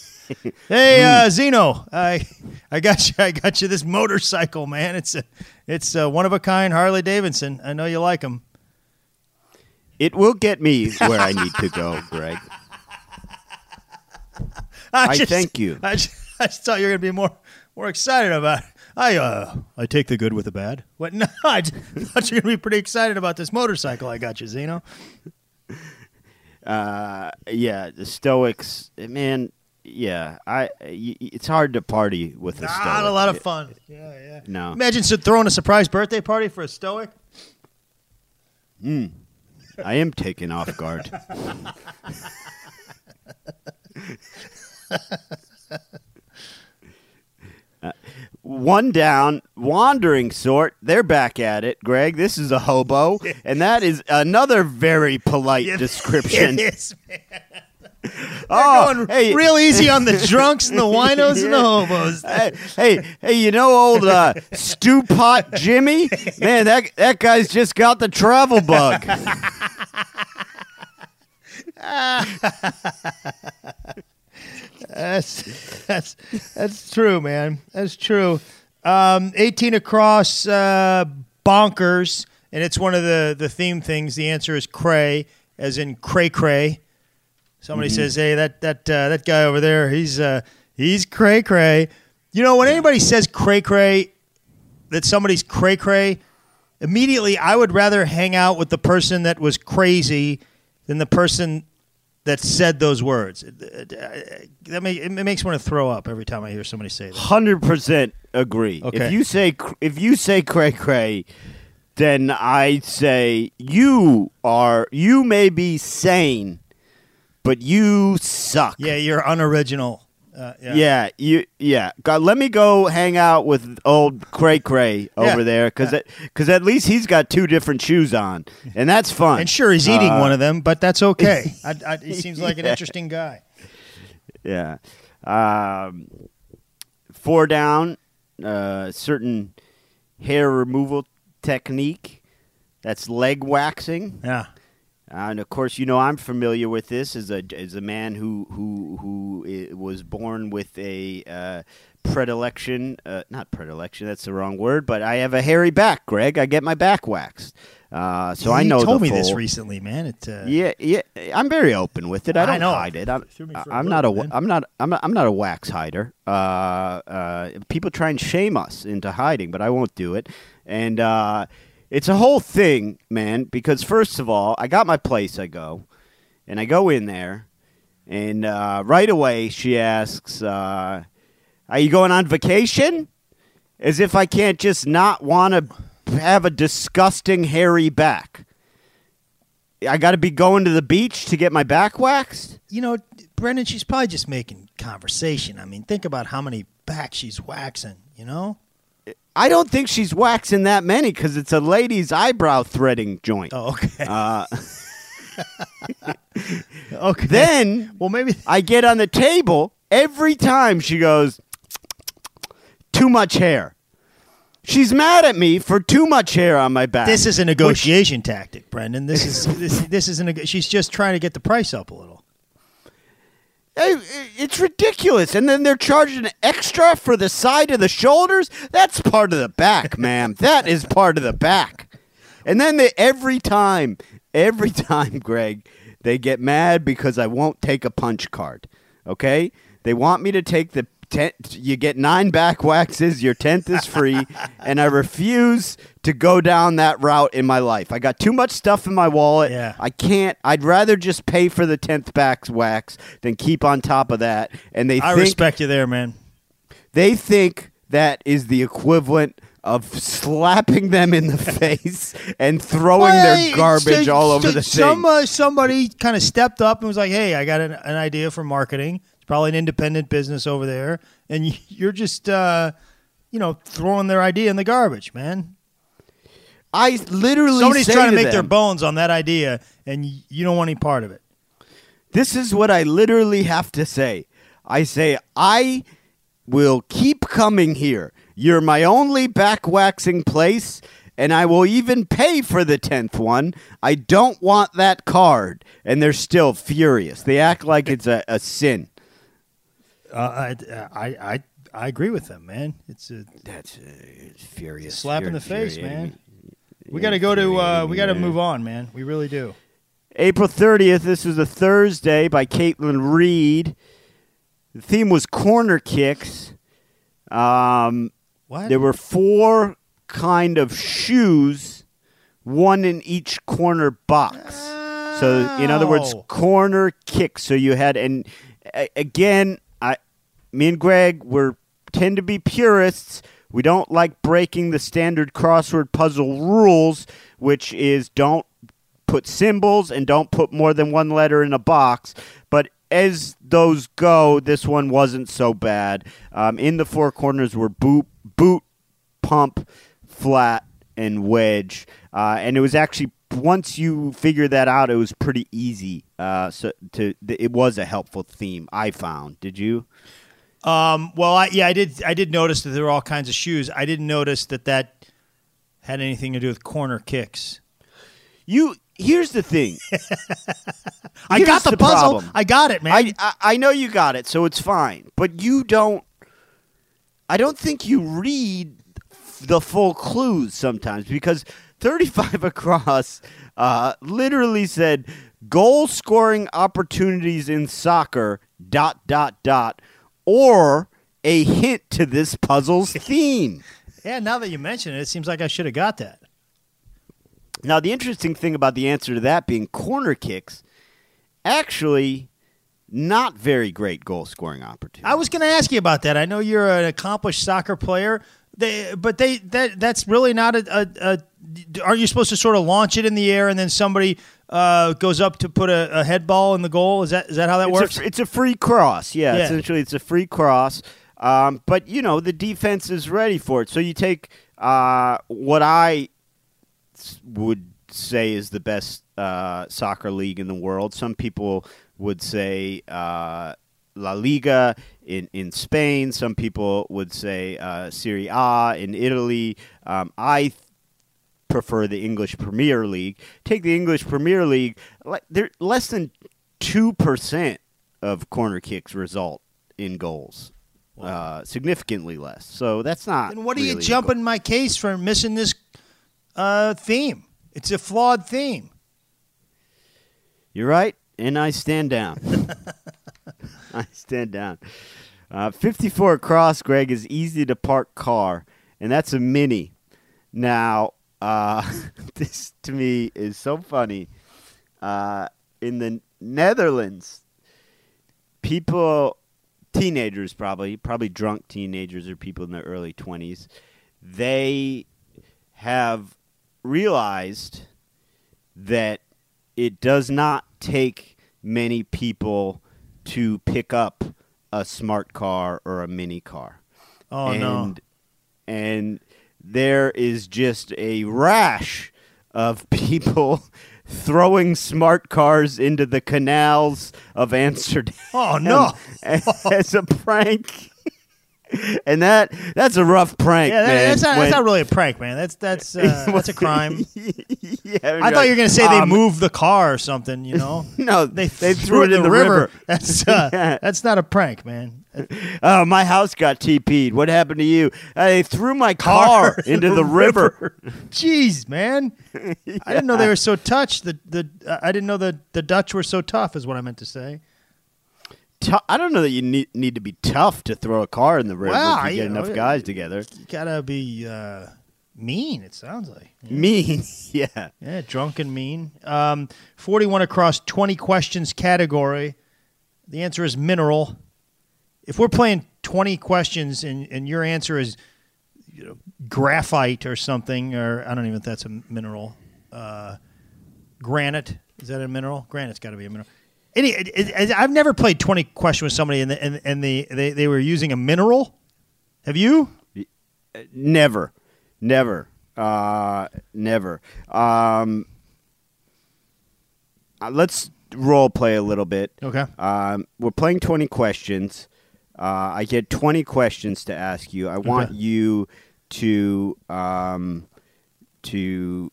hey, uh, Zeno, I I got you I got you this motorcycle, man. It's a it's a one of a kind Harley Davidson. I know you like them. It will get me where I need to go, Greg. I thank you. I just, I just thought you were gonna be more more excited about. It. I uh I take the good with the bad. What? No, I thought you were gonna be pretty excited about this motorcycle I got you, Zeno. Uh, yeah, the Stoics, man. Yeah, I. y- It's hard to party with the Stoics. Not a lot of fun. Yeah, yeah. No. Imagine throwing a surprise birthday party for a Stoic. I am taken off guard. One down, wandering sort. They're back at it, Greg. This is a hobo, and that is another very polite description. It is, man. oh, hey, real easy on the drunks and the winos and the hobos. hey, hey, hey, you know old uh, stew pot Jimmy? Man, that that guy's just got the travel bug. That's that's that's true, man. That's true. Um, 18 across uh, bonkers, and it's one of the the theme things. The answer is cray, as in cray cray. Somebody says, "Hey, that that uh, that guy over there, he's uh, he's cray cray." You know, when anybody says cray cray, that somebody's cray cray, immediately I would rather hang out with the person that was crazy than the person that said those words. That make, it makes me want to throw up every time I hear somebody say that. Hundred percent agree. Okay. If you say if you say cray cray, then I say you are you may be sane, but you suck. Yeah, you're unoriginal. Uh, yeah. Yeah, you yeah. God, let me go hang out with old Cray Cray over Yeah, there because yeah. because at least he's got two different shoes on, and that's fun. And sure, he's eating Uh, one of them, but that's okay. I, I, he seems like an interesting guy. Yeah. Um, four down, uh, certain hair removal technique. That's leg waxing. Yeah. Uh, and of course, you know I'm familiar with this as a as a man who who who was born with a uh, predilection, uh, not predilection. That's the wrong word, but I have a hairy back, Greg. I get my back waxed, uh, so I know. you told me this recently, man. It, uh, yeah, yeah. I'm very open with it. I I don't know. hide it. I'm, Threw me for a I'm not a. man. I'm not. I'm not. I'm not a wax hider. Uh, uh, people try and shame us into hiding, but I won't do it. And uh, it's a whole thing, man. Because first of all, I got my place. I go, and I go in there, and uh, right away she asks, uh, "Are you going on vacation?" As if I can't just not want to have a disgusting hairy back. I got to be going to the beach to get my back waxed. You know, Brendan, she's probably just making conversation. I mean, think about how many backs she's waxing, you know? I don't think she's waxing that many because it's a lady's eyebrow threading joint. Oh, okay. Uh, okay. then well, maybe. I get on the table every time she goes, too much hair. She's mad at me for too much hair on my back. This is a negotiation tactic, Brendan. This is this, this is a neg- she's just trying to get the price up a little. Hey, It's ridiculous. And then they're charging extra for the side of the shoulders. That's part of the back, ma'am. That is part of the back. And then they, every time, every time, Greg, they get mad because I won't take a punch card. Okay? They want me to take the ten, you get nine back waxes, your tenth is free, and I refuse to go down that route in my life. I got too much stuff in my wallet. Yeah. I can't. I'd rather just pay for the tenth back wax than keep on top of that. And they I think respect you there, man. they think that is the equivalent of slapping them in the face and throwing Well, their garbage so- all over so the some, uh, somebody kind of stepped up and was like, "Hey, I got an, an idea for marketing. Probably an independent business over there, and you're just, uh, you know, throwing their idea in the garbage, man. I literally Somebody's trying to make their bones on that idea, and you don't want any part of it. This is what I literally have to say. I say, I will keep coming here. You're my only back waxing place, and I will even pay for the 10th one. I don't want that card. And they're still furious. They act like it's a, a sin. Uh, I, I, I, I agree with them, man. It's a That's uh, it's furious. slap in the face, man. We got to go to, uh, we got to move on, man. We really do. April 30th, this was a Thursday by Caitlin Reid. The theme was corner kicks. Um, What? There were four kind of shoes, one in each corner box. So, in other words, corner kicks. So you had, and again, me and Greg, we're tend to be purists. We don't like breaking the standard crossword puzzle rules, which is don't put symbols and don't put more than one letter in a box. But as those go, this one wasn't so bad. Um, in the four corners were boot, boot, pump, flat, and wedge, uh, and it was actually once you figure that out, it was pretty easy. Uh, so to it was a helpful theme. I found. Did you? Um, well, I, yeah, I did. I did notice that there were all kinds of shoes. I didn't notice that that had anything to do with corner kicks. You. Here's the thing. I got the, the puzzle. problem. I got it, man. I, I I know you got it, so it's fine. But you don't. I don't think you read the full clues sometimes because 35 across uh, literally said goal scoring opportunities in soccer dot dot dot or a hint to this puzzle's theme. yeah, now that you mention it, it seems like I should have got that. Now, the interesting thing about the answer to that being corner kicks, actually, not very great goal scoring opportunity. I was going to ask you about that. I know you're an accomplished soccer player, they, but they that that's really not a, a, a. Aren't you supposed to sort of launch it in the air and then somebody uh, goes up to put a, a head ball in the goal? Is that is that how that it's works? A, it's a free cross. Yeah, Yeah. essentially, it's a free cross. Um, but you know, the defense is ready for it. So you take uh, I would say is the best uh, soccer league in the world. Some people would say uh, La Liga in, in Spain. Some people would say uh, Serie A in Italy. Um, I prefer the English Premier League. Take the English Premier League. le- There less than two percent of corner kicks result in goals. Uh, significantly less. So that's not. Then what are you really a jumping my case for missing this uh, theme? It's a flawed theme. You're right, and I stand down. I stand down. Uh, 54 across, Greg, is easy to park car, and that's a mini. Now, uh, this to me is so funny. Uh, in the Netherlands, people, teenagers probably, probably drunk teenagers or people in their early 20s, they have realized that it does not take many people to pick up a smart car or a mini car. Oh and, no! And there is just a rash of people throwing smart cars into the canals of Amsterdam. Oh no! as a prank. And that that's a rough prank, Yeah, that- man. that's, not, when- that's not really a prank, man. That's that's uh, that's a crime. yeah, I thought you were gonna say they um, moved the car or something. You know, No, they they threw it in the river. That's uh, Yeah. that's not a prank, man. Oh, my house got TP'd. What happened to you? Uh, they threw my car, into the river. Jeez, man. I didn't know they were so touched. The the uh, I didn't know the the Dutch were so tough. Is what I meant to say. Tou- I don't know that you need, need to be tough to throw a car in the river Well, if you you get know, enough guys together. You gotta be uh, mean. It sounds like. Mean, yeah. Yeah, drunk and mean. Um, 41 across 20 questions category. The answer is mineral. If we're playing 20 questions and, and your answer is you know, graphite or something, or I don't even know if that's a mineral. Uh, granite. Is that a mineral? Granite's got to be a mineral. Any, I've never played 20 questions with somebody and, the, and, and the, they, they were using a mineral. Have you? Never, never, uh, never. Um, uh, let's role play a little bit. Okay. Um, we're playing 20 questions. Uh, I get 20 questions to ask you. I want Okay. you to um, to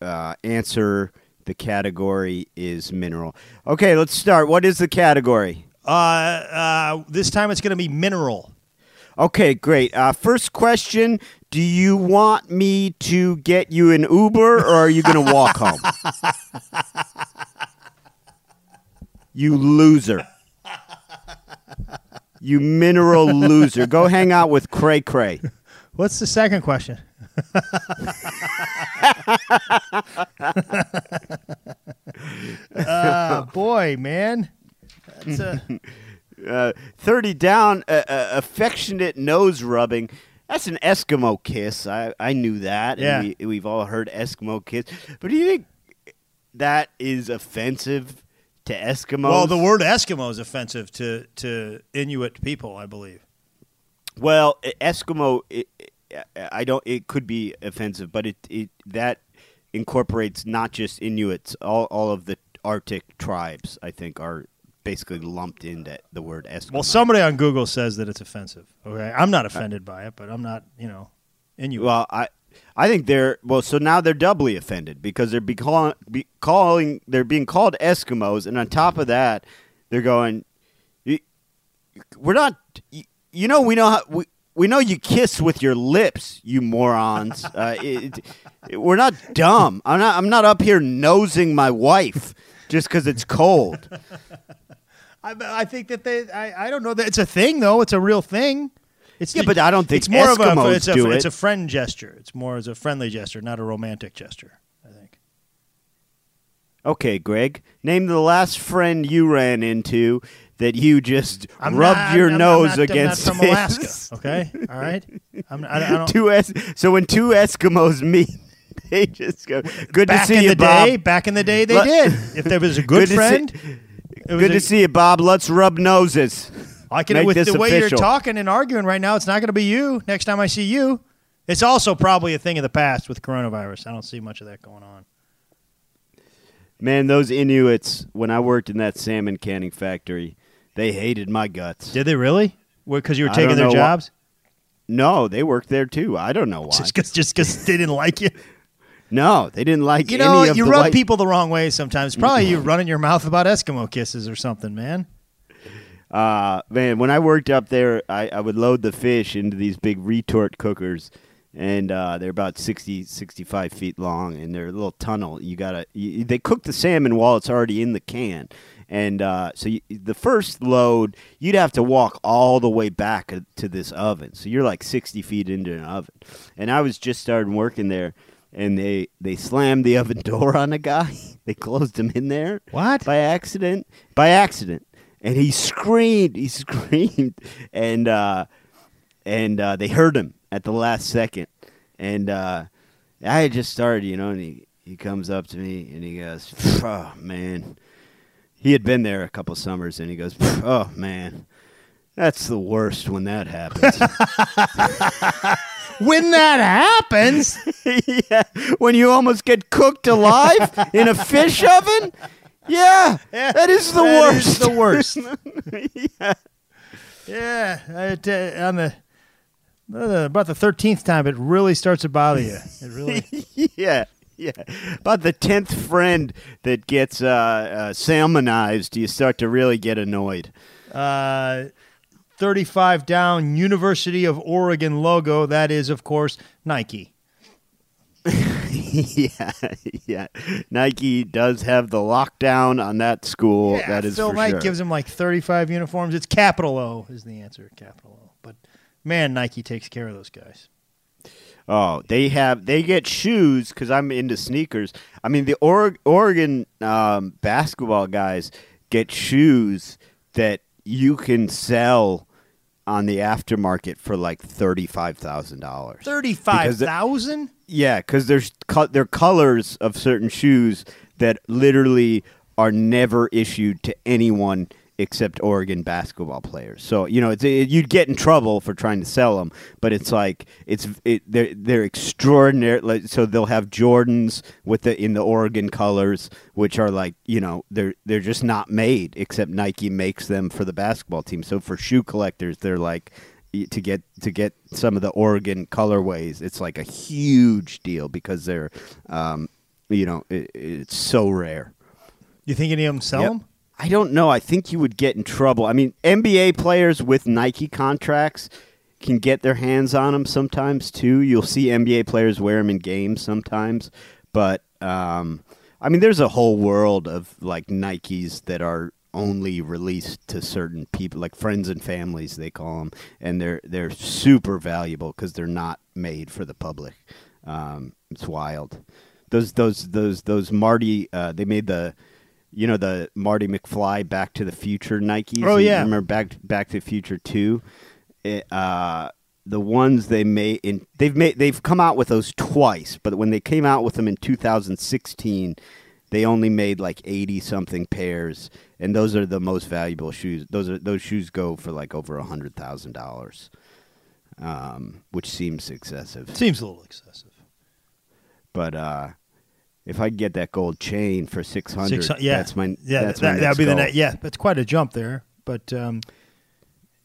uh, answer. The category is mineral. Okay, let's start. What is the category? Uh, uh, this time it's going to be mineral. Okay, great. Uh, first question: Do you want me to get you an Uber, or are you going to walk home? you loser! You mineral loser! Go hang out with Cray Cray. What's the second question? Uh, boy, man. That's a, Uh, Thirty down. Uh, uh, affectionate nose rubbing. That's an Eskimo kiss. I, I knew that. Yeah. And we, we've all heard Eskimo kiss. But do you think that is offensive to Eskimos? well, the word Eskimo is offensive to, to Inuit people, I believe. Well, Eskimo, it, it- I don't. It could be offensive, but it, it that incorporates not just Inuits. All all of the Arctic tribes, I think, are basically lumped into the word Eskimo. Well, somebody on Google says that it's offensive. Okay, I'm not offended by it, but I'm not, you know, Inuit. Well, I I think they're well. So now they're doubly offended because they're be calling, be calling they're being called Eskimos, and on top of that, they're going. We're not. You, you know, we know how we. We know you kiss with your lips, you morons. Uh, it, it- we're not dumb. I'm not. I'm not up here nosing my wife just because it's cold. I, I think that they. I, I don't know that it's a thing though. It's a real thing. It's Yeah, but I don't think it's more of a. Eskimos It's a, do it's it. a friend gesture. It's more as a friendly gesture, not a romantic gesture. I think. Okay, Greg, name the last friend you ran into that you just I'm rubbed not- your I'm- nose not- I'm not against. from his. Alaska. Okay, all right. I'm, I, I don't. two es- so when two Eskimos meet, they just go, "Good back to see in you, the Bob. day, back in the day, they Let- did. If there was a good, see- friend, was Good a- to see you, Bob. Let's rub noses." I can Make with the way official. you're talking and arguing right now. It's not going to be you next time I see you. It's also probably a thing of the past with coronavirus. I don't see much of that going on. Man, those Inuits. When I worked in that salmon canning factory, they hated my guts. Did they really? Because you were taking their know why- jobs? No, they worked there too. I don't know why. Just because just 'cause they didn't like you? no, they didn't like You You know, you rub white- people the wrong way sometimes. Probably you running your mouth about Eskimo kisses or something, man. Uh, man, when I worked up there, I, I would load the fish into these big retort cookers, and uh, they're about 60, 65 feet long, and they're a little tunnel. You gotta, you, they cook the salmon while it's already in the can, and uh, so you, the first load, you'd have to walk all the way back uh, to this oven. So you're like sixty feet into an oven, and I was just starting working there. And they, they slammed the oven door on a guy. They closed him in there What? by accident. By accident, and he screamed. He screamed, and uh, and uh, they heard him at the last second. And uh, I had just started, you know, and he he comes up to me and he goes, "Oh man," he had been there a couple summers, and he goes, "Oh man." That's the worst when that happens. When that happens, yeah, when you almost get cooked alive in a fish oven. Yeah, that is the that worst. is the worst. Yeah, it, uh, on the about the thirteenth time, it really starts to bother you. It really. yeah. Yeah, about the tenth friend that gets uh, uh, salmonized, you start to really get annoyed. Uh, 35 down, University of Oregon logo. That is, of course, Nike. yeah, yeah. Nike does have the lockdown on that school. Yeah, that is Phil Knight sure. gives him like 35 uniforms. It's capital O is the answer, capital O. But man, Nike takes care of those guys. Oh, they have they get shoes because I'm into sneakers. I mean, the or- Oregon um, basketball guys get shoes that you can sell on the aftermarket for like thirty five thousand dollars. 35,000? Yeah, because there's co- they're colors of certain shoes that literally are never issued to anyone except Oregon basketball players. So you know, it's it, you'd get in trouble for trying to sell them, but it's like it's it, they're they're extraordinary. Like, so they'll have Jordans with the in the Oregon colors, which are like you know they're they're just not made except Nike makes them for the basketball team. So for shoe collectors, they're like to get to get some of the Oregon colorways, it's like a huge deal because they're, um, you know, it, it's so rare. You think any of them sell Yep. them? I don't know. I think you would get in trouble. I mean, NBA players with Nike contracts can get their hands on them sometimes too. You'll see NBA players wear them in games sometimes, but um, I mean, there's a whole world of like Nikes that are only released to certain people, like friends and families, they call them, and they're they're super valuable because they're not made for the public. Um, it's wild. Those those those those Marty, uh, they made the you know the Marty McFly Back to the Future Nikes. Oh, yeah. remember Back Back to the Future two? It, uh, the ones they made in they've made they've come out with those twice, but when they came out with them in 2016, they only made like 80 something pairs, and those are the most valuable shoes. Those are those shoes go for like over a hundred thousand dollars, um, which seems excessive. Seems a little excessive. But uh, if I get that gold chain for 600, 600 yeah. that's my Yeah, that's that, my that next would be the. Yeah, that's quite a jump there. But um,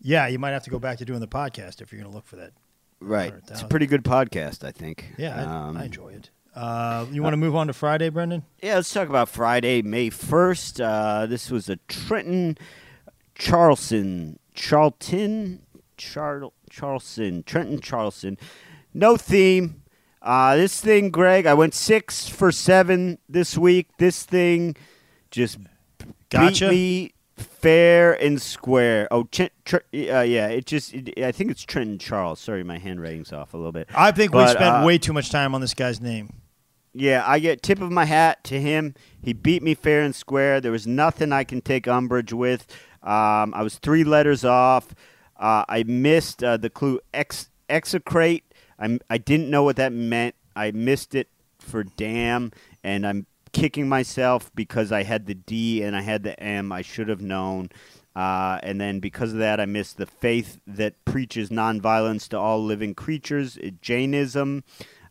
yeah, you might have to go back to doing the podcast if you're going to look for that. Right. It's a pretty good podcast, I think. Yeah, I, Um, I enjoy it. Uh, you want to move on to Friday, Brendan? Yeah, let's talk about Friday, May 1st. Uh, this was a Trenton Charleston. Charlton? Char- Charleston. Trenton Charleston. No theme. Uh, this thing, Greg, I went six for seven this week. This thing just Gotcha. beat me fair and square. Oh, Ch- tr- uh, yeah, it just, it, I think it's Trenton Charles. Sorry, my handwriting's off a little bit. I think we spent uh, way too much time on this guy's name. Yeah, I get tip of my hat to him. He beat me fair and square. There was nothing I can take umbrage with. Um, I was three letters off. Uh, I missed uh, the clue ex- execrate. I'm, I didn't know what that meant. I missed it for damn, and I'm kicking myself because I had the D and I had the M. I should have known. Uh, and then because of that, I missed the faith that preaches nonviolence to all living creatures, uh, Jainism.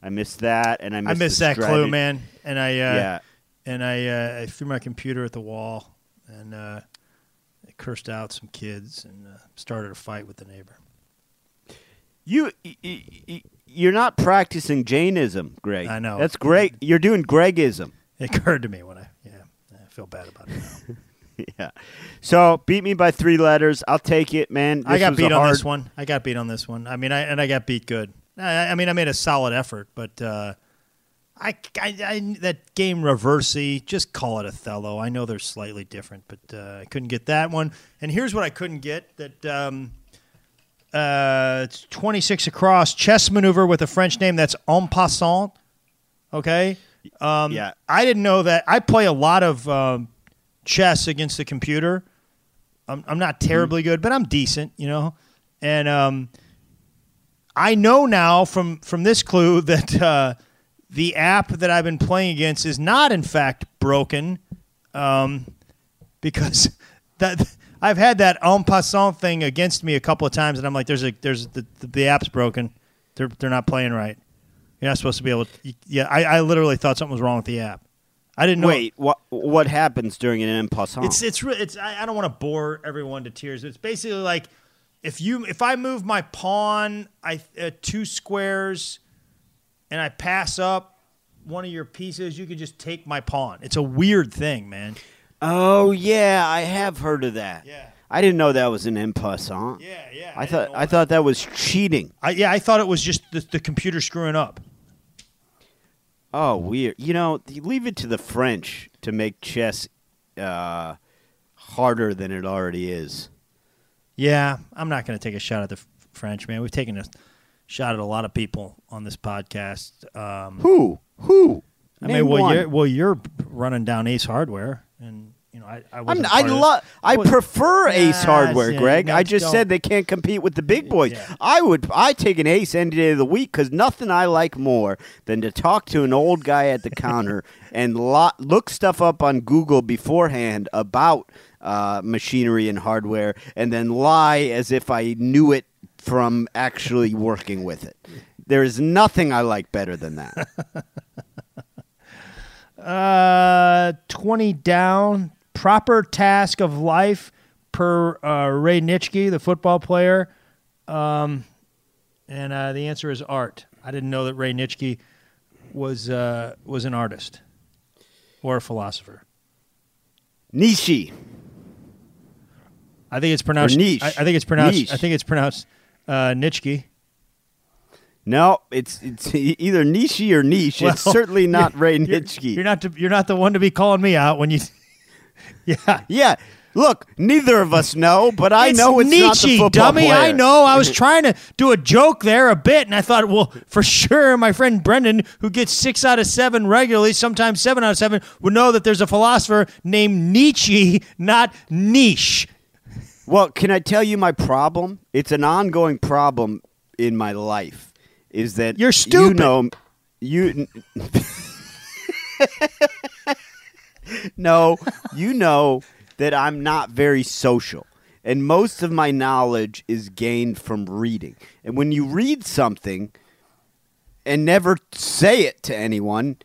I missed that, and I I missed, missed the that clue, man, and I uh, Yeah, and I, uh, I threw my computer at the wall and uh, I cursed out some kids and uh, started a fight with the neighbor. you y- y- y- you're not practicing Jainism, Greg. I know. that's great. You're doing Gregism. It occurred to me when I yeah I feel bad about it. Now. yeah. So beat me by three letters. I'll take it, man. I This got was a beat on this one. I got beat on this one. I mean, I and I got beat good. I, I mean, I made a solid effort, but uh, I, I, I that game Reversi. Just call it Othello. I know they're slightly different, but uh, I couldn't get that one. And here's what I couldn't get: that um, uh, 26 across chess maneuver with a French name that's en passant. Okay. Um, Yeah. I didn't know that. I play a lot of um, chess against the computer. I'm, I'm not terribly good, but I'm decent, you know. And um, I know now from from this clue that uh, the app that I've been playing against is not, in fact, broken, um, because that I've had that en passant thing against me a couple of times, and I'm like, "There's a there's the, the, the app's broken. They're they're not playing right. You're not supposed to be able to." Yeah, I, I literally thought something was wrong with the app. I didn't know. Wait, what what happens during an en passant? It's it's re- it's I, I don't want to bore everyone to tears. It's basically like if you if I move my pawn I uh, two squares and I pass up one of your pieces, you could just take my pawn. It's a weird thing, man. Oh yeah, I have heard of that. Yeah. I didn't know that was an en passant. Yeah, yeah. I thought I thought that was cheating. I, yeah, I thought it was just the, the computer screwing up. Oh, weird. You know, you leave it to the French to make chess uh, harder than it already is. Yeah, I'm not going to take a shot at the F- French, man. We've taken a shot at a lot of people on this podcast. Um, Who? Who? I Name mean, well, one. you're, well, you're running down Ace Hardware, and you know, I, I I'm, I part of it. love. I prefer Ace Hardware, yeah, Greg. I just don't. said they can't compete with the big boys. Yeah. I would. I take an Ace any day of the week because nothing I like more than to talk to an old guy at the counter and lo- look stuff up on Google beforehand about uh, machinery and hardware, and then lie as if I knew it from actually working with it. There is nothing I like better than that. Uh, 20 down. Proper task of life per uh, Ray Nitschke, the football player. Um, and uh, the answer is art. I didn't know that Ray Nitschke was uh, was an artist or a philosopher. Nishi. I think it's pronounced. I, I think it's pronounced. Niche. I think it's pronounced uh, Nitschke. No, it's it's either Nishi or niche. Well, it's certainly not Ray You're- Nitschke. You're not. To, you're not the one to be calling me out when you. yeah. Yeah. Look, neither of us know, but I it's know it's Nietzsche, not the football dummy. player. I know. I was trying to do a joke there a bit, and I thought, well, for sure, my friend Brendan, who gets six out of seven regularly, sometimes seven out of seven, would know that there's a philosopher named Nietzsche, not niche. Well, can I tell you my problem? It's an ongoing problem in my life. Is that You're stupid. You know, you. no, you know that I'm not very social. And most of my knowledge is gained from reading. And when you read something and never say it to anyone,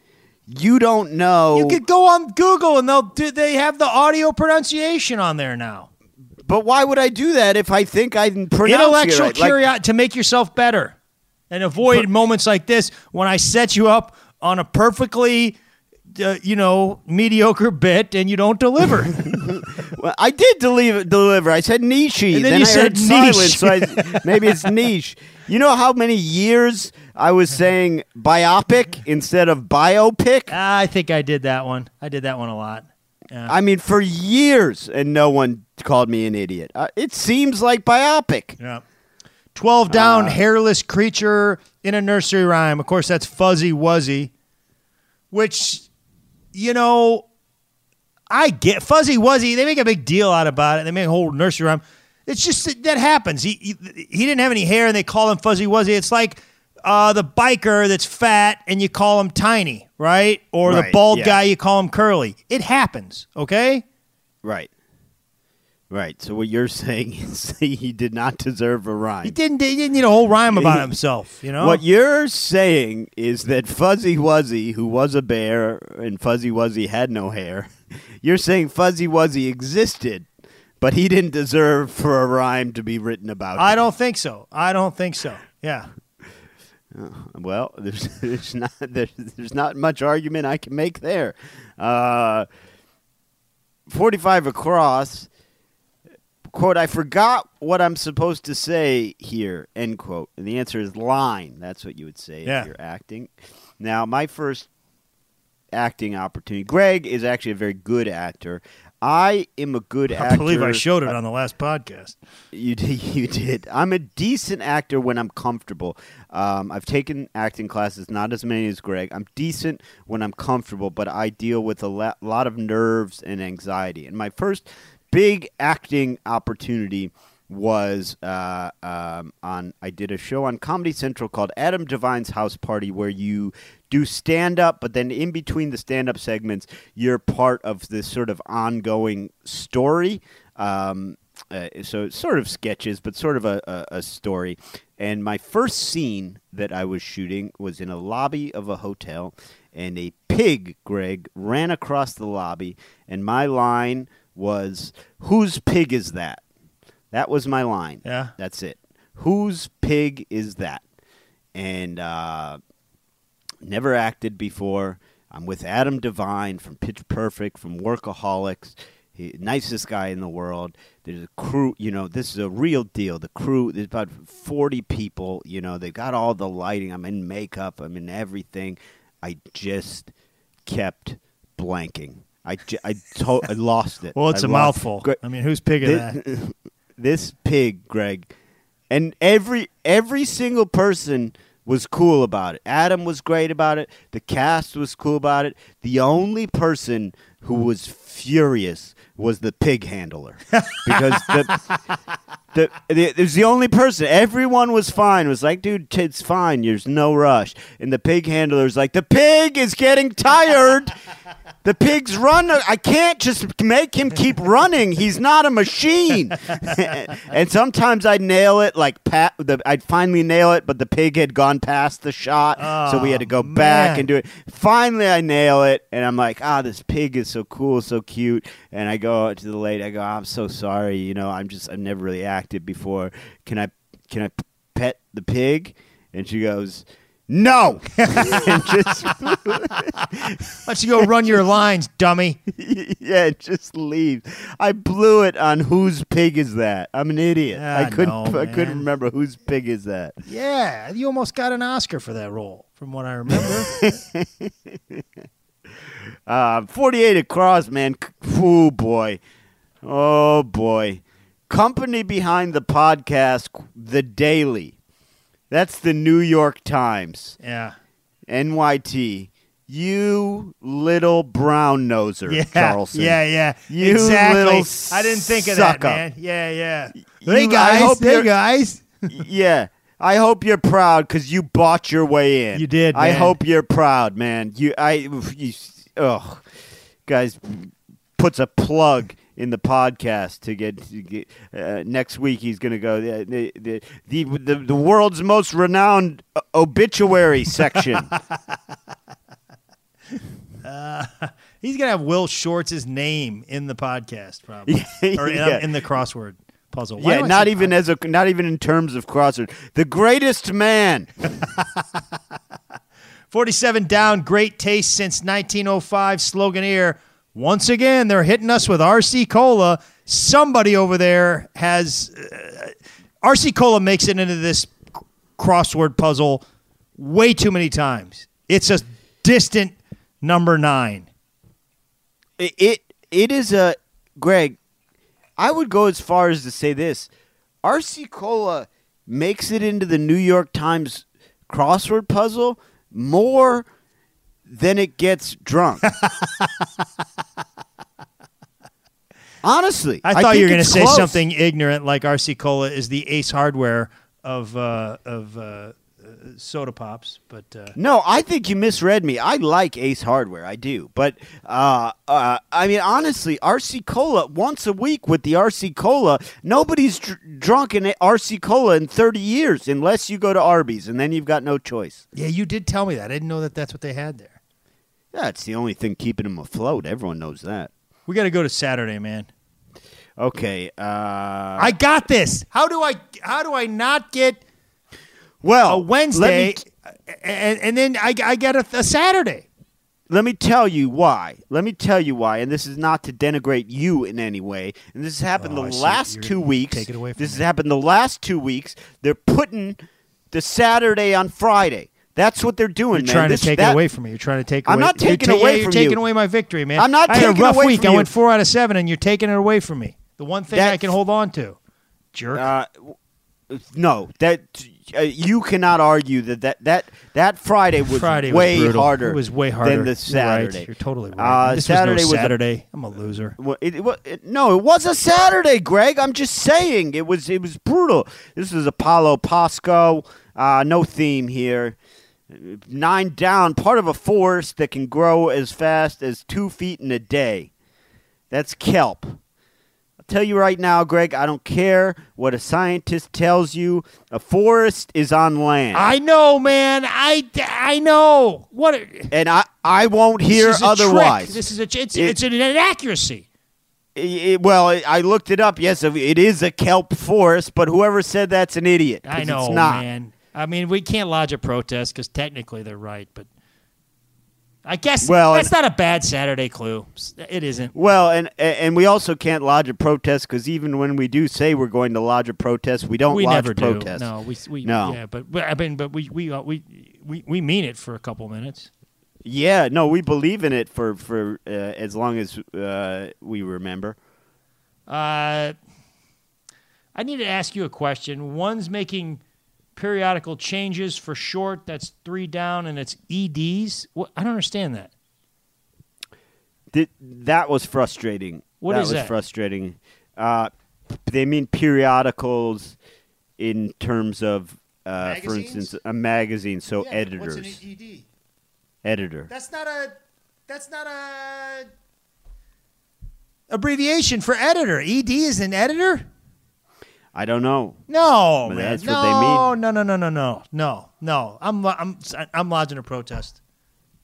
you don't know. You could go on Google, and they'll do. They have the audio pronunciation on there now. but why would I do that if I think I can pronounce it Intellectual right? Like, curiosity to make yourself better, and avoid moments like this when I set you up on a perfectly. Uh, you know, mediocre bit, and you don't deliver. Well, I did deliver. Deliver. I said niche. And then then you I said niche. silence, so I, maybe it's niche. You know how many years I was saying biopic instead of biopic? Ah, I think I did that one. I did that one a lot. Yeah. I mean, for years, and no one called me an idiot. Uh, it seems like biopic. yeah. 12 down, hairless creature in a nursery rhyme. Of course, that's Fuzzy Wuzzy, which, you know, I get. Fuzzy Wuzzy, they make a big deal out about it. They make a whole nursery rhyme. It's just that, that happens. He, he he didn't have any hair, and they call him Fuzzy Wuzzy. It's like uh, the biker that's fat, and you call him tiny, right? Or the bald yeah. guy, you call him curly. It happens, okay? Right. Right. So what you're saying is he did not deserve a rhyme. He didn't. He didn't need a whole rhyme about himself, you know. What you're saying is that Fuzzy Wuzzy, who was a bear, and Fuzzy Wuzzy had no hair, you're saying Fuzzy Wuzzy existed, but he didn't deserve for a rhyme to be written about. I him. don't think so. I don't think so. Yeah. Well, there's there's not there's, there's not much argument I can make there. Uh, Forty-five across. Quote, I forgot what I'm supposed to say here, end quote. And the answer is line. That's what you would say Yeah. if you're acting. Now, my first acting opportunity, Greg is actually a very good actor. I am a good actor. I believe I showed it on the last podcast. You did. You did. I'm a decent actor when I'm comfortable. Um, I've taken acting classes, not as many as Greg. I'm decent when I'm comfortable, but I deal with a lot of nerves and anxiety. And my first big acting opportunity was uh, um, on. I did a show on Comedy Central called Adam Devine's House Party, where you do stand up, but then in between the stand up segments, you're part of this sort of ongoing story. Um, uh, so sort of sketches, but sort of a, a, a story. And my first scene that I was shooting was in a lobby of a hotel, and a pig, Greg, ran across the lobby, and my line was, "Whose pig is that?" That was my line. Yeah. That's it. Whose pig is that? And uh, never acted before. I'm with Adam Devine from Pitch Perfect, from Workaholics. He, nicest guy in the world. There's a crew, you know, this is a real deal. The crew, there's about 40 people, you know, they got all the lighting. I'm in makeup, I'm in everything. I just kept blanking. I, j- I, to- I lost it. Well, it's I a mouthful. Gre- I mean, who's pig that? this, this pig, Greg, and every every single person was cool about it. Adam was great about it. The cast was cool about it. The only person who was furious was the pig handler because the, the, the it was the only person. Everyone was fine. It was like, dude, it's fine. There's no rush. And the pig handler's like, the pig is getting tired. The pig's run. I can't just make him keep running. He's not a machine. and sometimes I'd nail it, like pat. The, I'd finally nail it, but the pig had gone past the shot, so we had to go Oh, back and do it. Finally, I nail it, and I'm like, ah, this pig is so cool, so cute. And I go to the lady. I go, I'm so sorry. You know, I'm just I've never really acted before. Can I can I pet the pig? And she goes. No, and just Why don't you go run your lines, dummy? yeah, just leave. I blew it on whose pig is that? I'm an idiot. Ah, I couldn't. no, I couldn't remember whose pig is that. Yeah, you almost got an Oscar for that role, from what I remember. Uh, 48 across, man. Oh boy. Oh boy. Company behind the podcast, The Daily. That's the New York Times. yeah. NYT. You little brown noser, Yeah, Charleston. yeah, yeah. You exactly. little I didn't think of that, man. Yeah, yeah. You- hey guys, hey guys. yeah. I hope you're proud because you bought your way in. You did, I hope you're proud, man. You, I, you, ugh, guys, puts a plug in the podcast to get, to get uh, next week. He's going to go the the, the the the world's most renowned uh, obituary section. He's gonna have Will Shortz' name in the podcast, probably, or in, Yeah. in the crossword puzzle. Why yeah, not even as a not even in terms of crossword. The greatest man. Forty-seven down. Great taste since 1905. Slogan here. Once again, they're hitting us with RC Cola. Somebody over there has uh, RC Cola makes it into this crossword puzzle way too many times. It's a distant number nine. it, it it is a Greg. I would go as far as to say this: RC Cola makes it into the New York Times crossword puzzle more than it gets drunk. Honestly, I thought think you were going to say close. something ignorant like RC Cola is the Ace Hardware of uh, of uh, soda pops, but uh, No, I think you misread me. I like Ace Hardware, I do, but uh, uh, I mean, honestly, RC Cola once a week with the RC Cola. Nobody's dr- drunk an RC Cola in thirty years unless you go to Arby's, and then you've got no choice. yeah, you did tell me that. I didn't know that that's what they had there. That's the only thing keeping them afloat. Everyone knows that. We got to go to Saturday, man. Okay. Uh, I got this. How do I how do I not get well a Wednesday me, and, and then I, I get a, a Saturday? let me tell you why. Let me tell you why. And this is not to denigrate you in any way. And this has happened Oh, the see. last two weeks. take it away from this me. has happened the last two weeks. They're putting the Saturday on Friday. That's what they're doing. Man. You're man. trying This- to take that- it away from me. You're trying to take. I'm away, not taking ta- away yeah, You're from taking you. away my victory, man. I'm not I had a rough week. I went four out of seven, and you're taking it away from me. The one thing I can hold on to, jerk. Uh, no, that uh, you cannot argue that that that, that Friday was Friday way brutal. harder. It was way harder than the You're right. Saturday. You're totally right. Uh, this Saturday was was no a- Saturday. I'm a loser. Well, it, it, it- no, it was a Saturday, Greg. I'm just saying it was it was brutal. This is a Paolo Pasco. Uh, no theme here. Nine down, part of a forest that can grow as fast as two feet in a day. That's kelp. I'll tell you right now, Greg. I don't care what a scientist tells you. A forest is on land, I know, man. I, I know. What? a- and I I won't hear this is a otherwise. Trick. This is a. It's, It- it's an inaccuracy. I- I- well, I- I looked it up. Yes, it is a kelp forest, but whoever said that's an idiot. I know, it's not. man. I mean, we can't lodge a protest because technically they're right, but I guess Well, that's and- not a bad Saturday clue. It isn't. Well, and and we also can't lodge a protest because even when we do say we're going to lodge a protest, we don't we lodge never protests. do. No, we we No. yeah, but, but I mean, but we we uh, we we we mean it for a couple minutes. Yeah, no, we believe in it for for uh, as long as uh, we remember. Uh, I need to ask you a question. One's making periodical changes for short. That's three down, and it's EDs. What, I don't understand that. Th- that was frustrating. What that is was that? frustrating. Uh, they mean periodicals in terms of, uh, for instance, a magazine. So editors, What's an ED? editor. That's not a. That's not a abbreviation for editor. ED is an editor. I don't know. No, But man. that's no, what they mean. no, no, no, no, no, no, no. I'm, I'm, I'm lodging a protest.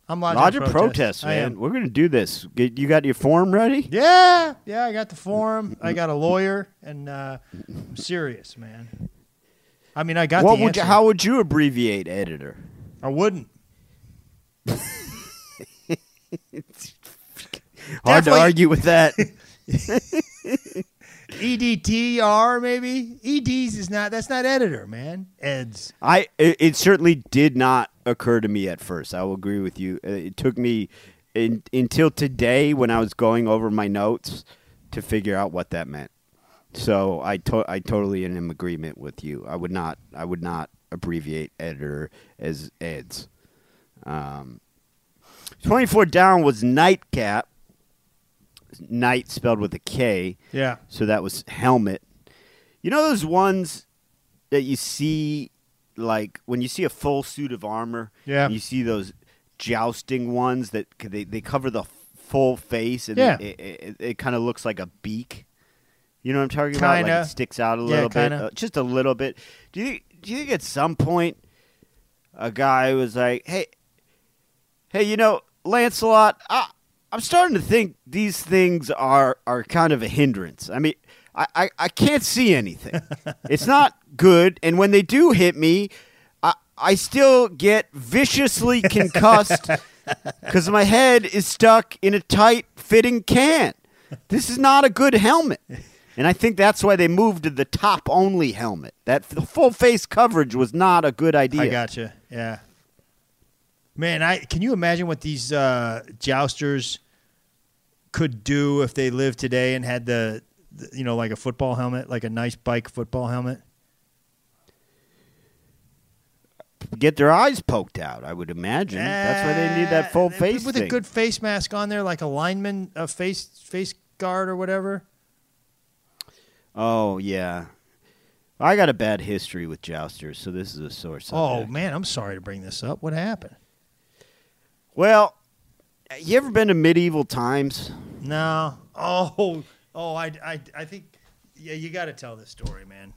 I'm lodging Lodge a protest. protest, man. We're gonna do this. You got your form ready? Yeah, yeah. I got the form. I got a lawyer, and uh, I'm serious, man. I mean, I got what the would you, how would you abbreviate editor? I wouldn't. Hard to argue with that. E EDTR maybe. EDs is not. That's not editor, man. Eds. I it, it certainly did not occur to me at first. I will agree with you. Uh, It took me in, until today when I was going over my notes to figure out what that meant. So I to, I totally am in agreement with you. I would not I would not abbreviate editor as eds. Um, Twenty four down was nightcap. Night spelled with a K. Yeah. So that was helmet. You know those ones that you see, like when you see a full suit of armor. Yeah. You see those jousting ones that they they cover the full face and Yeah. it, it, it, it kind of looks like a beak. You know what I'm talking about? Like Kinda. it sticks out a Yeah, little bit, uh, just a little bit. Do you do you think at some point a guy was like, "Hey, hey, you know, Lancelot, I, I'm starting to think these things are are kind of a hindrance. I mean, I, I, I can't see anything. it's not good, and when they do hit me, I I still get viciously concussed because my head is stuck in a tight fitting can. This is not a good helmet. And I think that's why they moved to the top only helmet. That the full face coverage was not a good idea. I gotcha. Yeah. Man, I can you imagine what these uh, jousters could do if they lived today and had the, the, you know, like a football helmet, like a nice bike football helmet? Get their eyes poked out, I would imagine. That's why they need that full Uh, face with thing. a good face mask on there, like a lineman, a face face guard or whatever. Oh yeah, I got a bad history with jousters, so this is a sore Oh subject. man, I'm sorry to bring this up. What happened? Well, you ever been to medieval times? No. Oh, oh, I, I, I think. Yeah, you got to tell this story, man.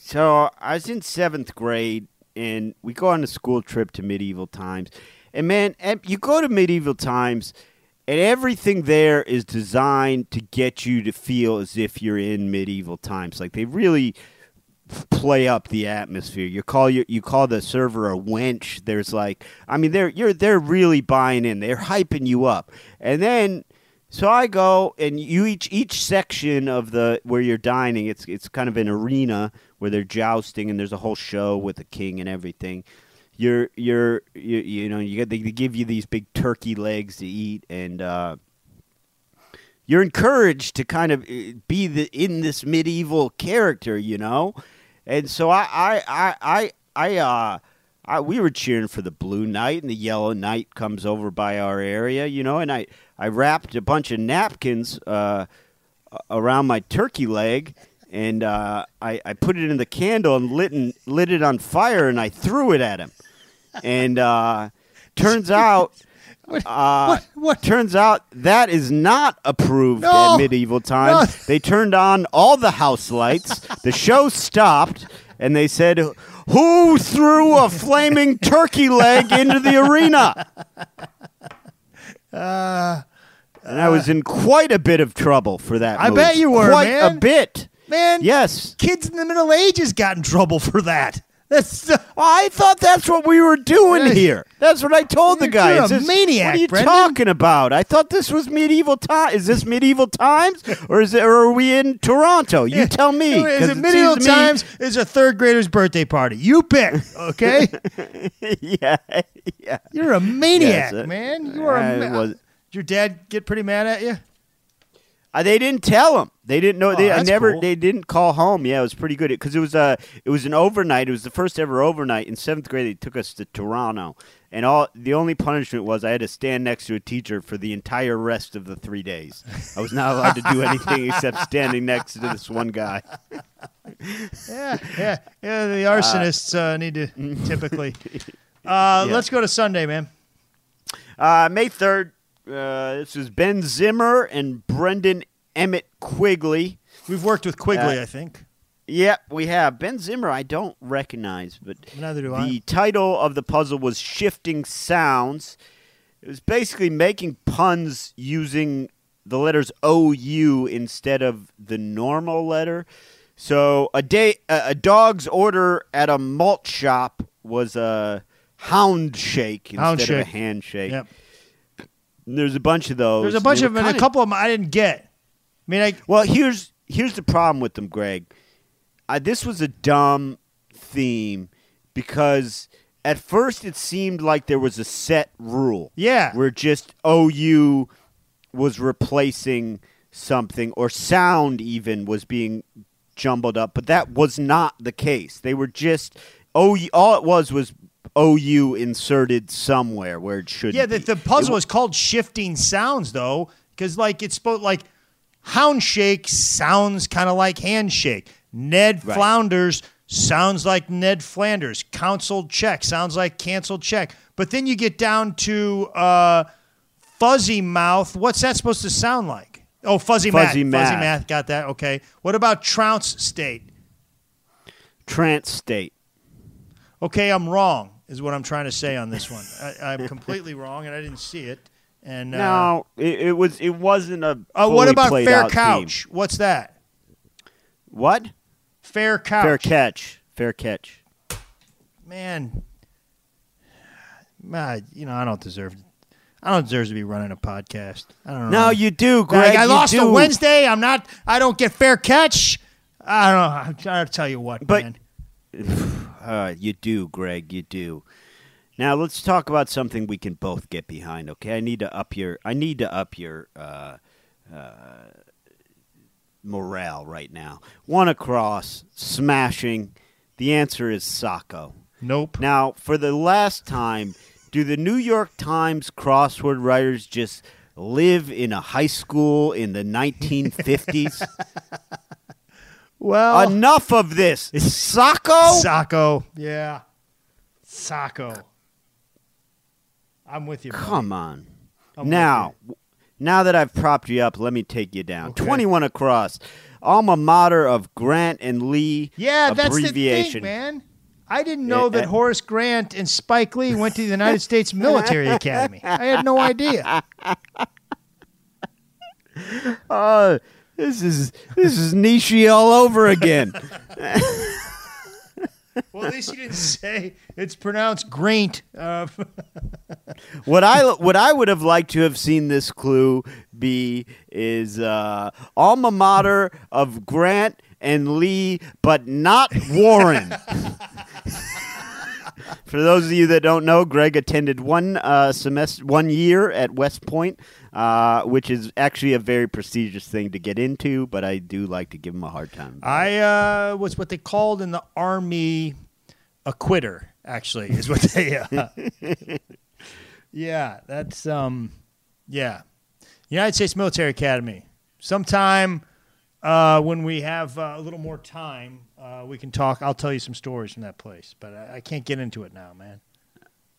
So I was in seventh grade, and we go on a school trip to medieval times. And man, you go to medieval times, and everything there is designed to get you to feel as if you're in medieval times. Like they really play up the atmosphere. You call your you call the server a wench. There's like, I mean, they're you're they're really buying in. They're hyping you up, and then. So I go and you each each section of the where you're dining. It's it's kind of an arena where they're jousting and there's a whole show with the king and everything. You're you're you, you know you get they give you these big turkey legs to eat and uh, you're encouraged to kind of uh, be the in this medieval character, you know. And so I I I I, I uh. I, we were cheering for the blue knight, and the yellow knight comes over by our area, you know. And I, I wrapped a bunch of napkins uh, around my turkey leg, and uh, I, I put it in the candle and lit, and lit it on fire, and I threw it at him. And uh, turns out, uh, what- what? Turns out that is not approved No. at medieval times. No. They turned on all the house lights. the show stopped, and they said, "Who threw a flaming turkey leg into the arena?" and I was in quite a bit of trouble for that. I move. bet you were, quite man. a bit. Man, Yes. kids in the Middle Ages got in trouble for that. That's uh, I thought that's what we were doing here. That's what I told the You're guy. a Is this- maniac, What are you Brendan. talking about? I thought this was medieval time. Is this medieval times, or is it, or are we in Toronto? You tell me. Is 'cause it medieval to me- times? Is a third grader's birthday party? You pick, okay? yeah, yeah. You're a maniac, Yes, uh, man. You are. I A ma- was- Did your dad get pretty mad at you? Uh, they didn't tell him. They didn't know. Oh, they I never. cool. They didn't call home. Yeah, it was pretty good because it was uh, it was an overnight. It was the first ever overnight in seventh grade. They took us to Toronto, and all the only punishment was I had to stand next to a teacher for the entire rest of the three days. I was not allowed to do anything except standing next to this one guy. Yeah, yeah, yeah. The arsonists uh, need to typically. Uh, Yeah. Let's go to Sunday, man. Uh, May third. Uh, this is Ben Zimmer and Brendan Emmett Quigley. We've worked with Quigley, Uh, I think. Yep, we have Ben Zimmer. I don't recognize, but Neither do the I. title of the puzzle was "Shifting Sounds." It was basically making puns using the letters OU instead of the normal letter. So a day, a, dog's order at a malt shop was a hound shake instead Hound of a handshake. Yep. There's a bunch of those. There's a bunch of them, and a couple of them I didn't get. I mean, I well, here's here's the problem with them, Greg. Uh, this was a dumb theme because at first it seemed like there was a set rule. Yeah. Where just OU was replacing something or sound even was being jumbled up, but that was not the case. They were just OU all it was was OU inserted somewhere where it should be. yeah. The, the puzzle is called shifting sounds, though, because like it's supposed like hound shake sounds kind of like handshake. Ned Right. Flounders sounds like Ned Flanders. Counseled check sounds like canceled check. But then you get down to uh, fuzzy mouth. What's that supposed to sound like? Oh, fuzzy, Fuzzy math. Fuzzy math. math. Got that? Okay. What about trounce state? trance state. Okay, I'm wrong. Is what I'm trying to say on this one. I, I'm completely wrong, and I didn't see it. And uh, No, it, it was it wasn't a. uh, what about fair couch? theme. What's that? What? Fair couch. Fair catch. Fair catch. Man, uh, you know I don't deserve. I don't deserve to be running a podcast. I don't know. No, you do, Like, Greg. I you lost do. a Wednesday. I'm not. I don't get fair catch. I don't know. I'm trying to tell you what, But- man. Uh, you do, Greg. You do. Now let's talk about something we can both get behind. Okay, I need to up your. I need to up your uh, uh, morale right now. One across, smashing. The answer is Socko. Nope. Now, for the last time, do the New York Times crossword writers just live in a high school in the 1950s? Well, Enough of this. Socko? Socko. Yeah, Socko. I'm with you. buddy. Come on. I'm now, now that I've propped you up, let me take you down. Okay. 21 across. Alma mater of Grant and Lee Yeah, that's the thing, man. I didn't know that uh, Horace Grant and Spike Lee went to the United States Military Academy. I had no idea. Uh, this is this is Nishi all over again. Well, at least you didn't say it's pronounced Graint. Uh, What I what I would have liked to have seen this clue be is uh, alma mater of Grant and Lee, but not Warren. For those of you that don't know, Greg attended one uh, semester, one year at West Point, uh, which is actually a very prestigious thing to get into. But I do like to give him a hard time. I uh, was what they called in the Army a quitter, actually, is what they. Uh, yeah, that's. um, Yeah. United States Military Academy. Sometime uh, when we have uh, a little more time, uh, we can talk. I'll tell you some stories from that place, but I, I can't get into it now, man.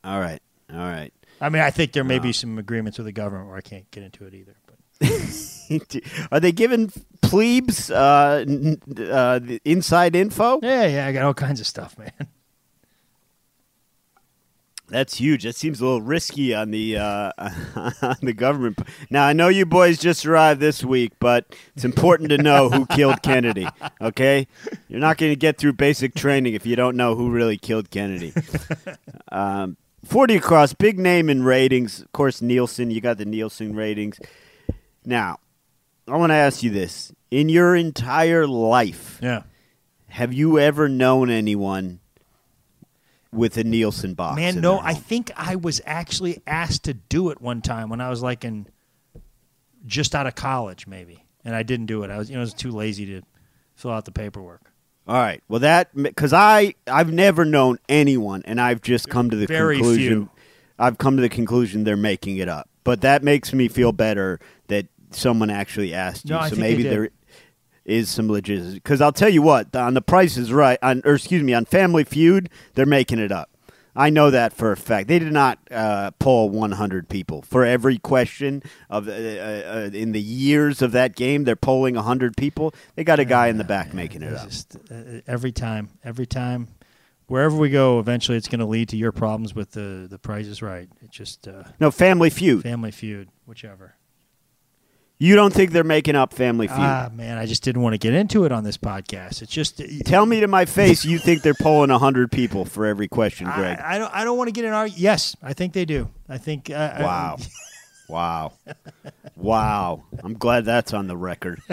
all right, all right. I mean, I think there may Uh. be some agreements with the government where I can't get into it either. But Are they giving plebes uh, n- uh, the inside info? yeah, yeah, I got all kinds of stuff, man. That's huge. That seems a little risky on the uh, on the government. Now I know you boys just arrived this week, but it's important to know who killed Kennedy. Okay, you're not going to get through basic training if you don't know who really killed Kennedy. Um, Forty across, big name in ratings. Of course, Nielsen. You got the Nielsen ratings. Now, I want to ask you this: In your entire life, Yeah. have you ever known anyone with a Nielsen box? Man, no, I think I was actually asked to do it one time when I was like in just out of college, maybe, and I didn't do it. I was, you know, I was too lazy to fill out the paperwork. All right. Well, that because I I've never known anyone, and I've just come to the Very conclusion. few. I've come to the conclusion they're making it up. But that makes me feel better that someone actually asked you. No, so maybe did. there is some legitimacy. Because I'll tell you what, on The Price is Right, on or excuse me, on Family Feud, they're making it up. I know that for a fact. They did not uh, poll 100 people for every question of uh, uh, in the years of that game. They're polling 100 people. They got a guy in the back making it up. Just uh, every time, every time, wherever we go, eventually it's going to lead to your problems with the the Price is Right. It's just uh, No, Family Feud. Family Feud, whichever. You don't think they're making up Family Feud? Ah, man, I just didn't want to get into it on this podcast. It's just Tell me to my face you think they're polling 100 people for every question, Greg. I, I don't. I don't want to get in our. Yes, I think they do. I think. Uh, I- wow. wow. Wow. I'm glad that's on the record.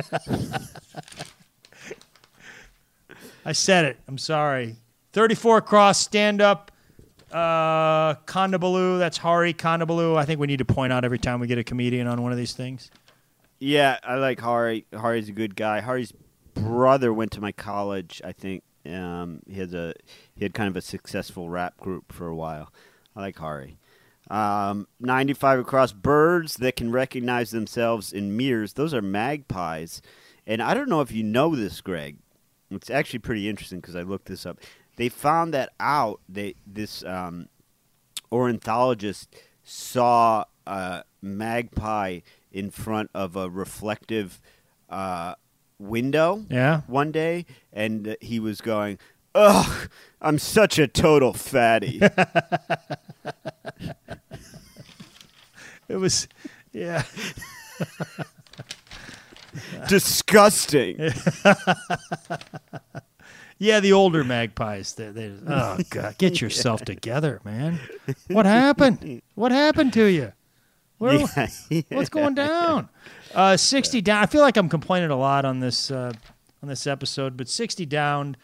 I said it. I'm sorry. 34 cross stand up. Uh, Kondabolu. That's Hari Kondabolu. I think we need to point out every time we get a comedian on one of these things. Yeah, I like Hari. Hari's a good guy. Hari's brother went to my college, I think. Um, he has a he had kind of a successful rap group for a while. I like Hari. Um, 95 across birds that can recognize themselves in mirrors. Those are magpies. And I don't know if you know this, Greg. It's actually pretty interesting because I looked this up. They found that out. They this um, ornithologist saw a magpie in front of a reflective uh, window Yeah. one day, and he was going, "Ugh, I'm such a total fatty." It was. Yeah. Disgusting. Yeah, the older magpies. They, they, oh God, get yourself together, man. What happened? What happened to you? Where, Yeah. What's going down? Uh, sixty down. I feel like I'm complaining a lot on this uh, on this episode, but sixty down.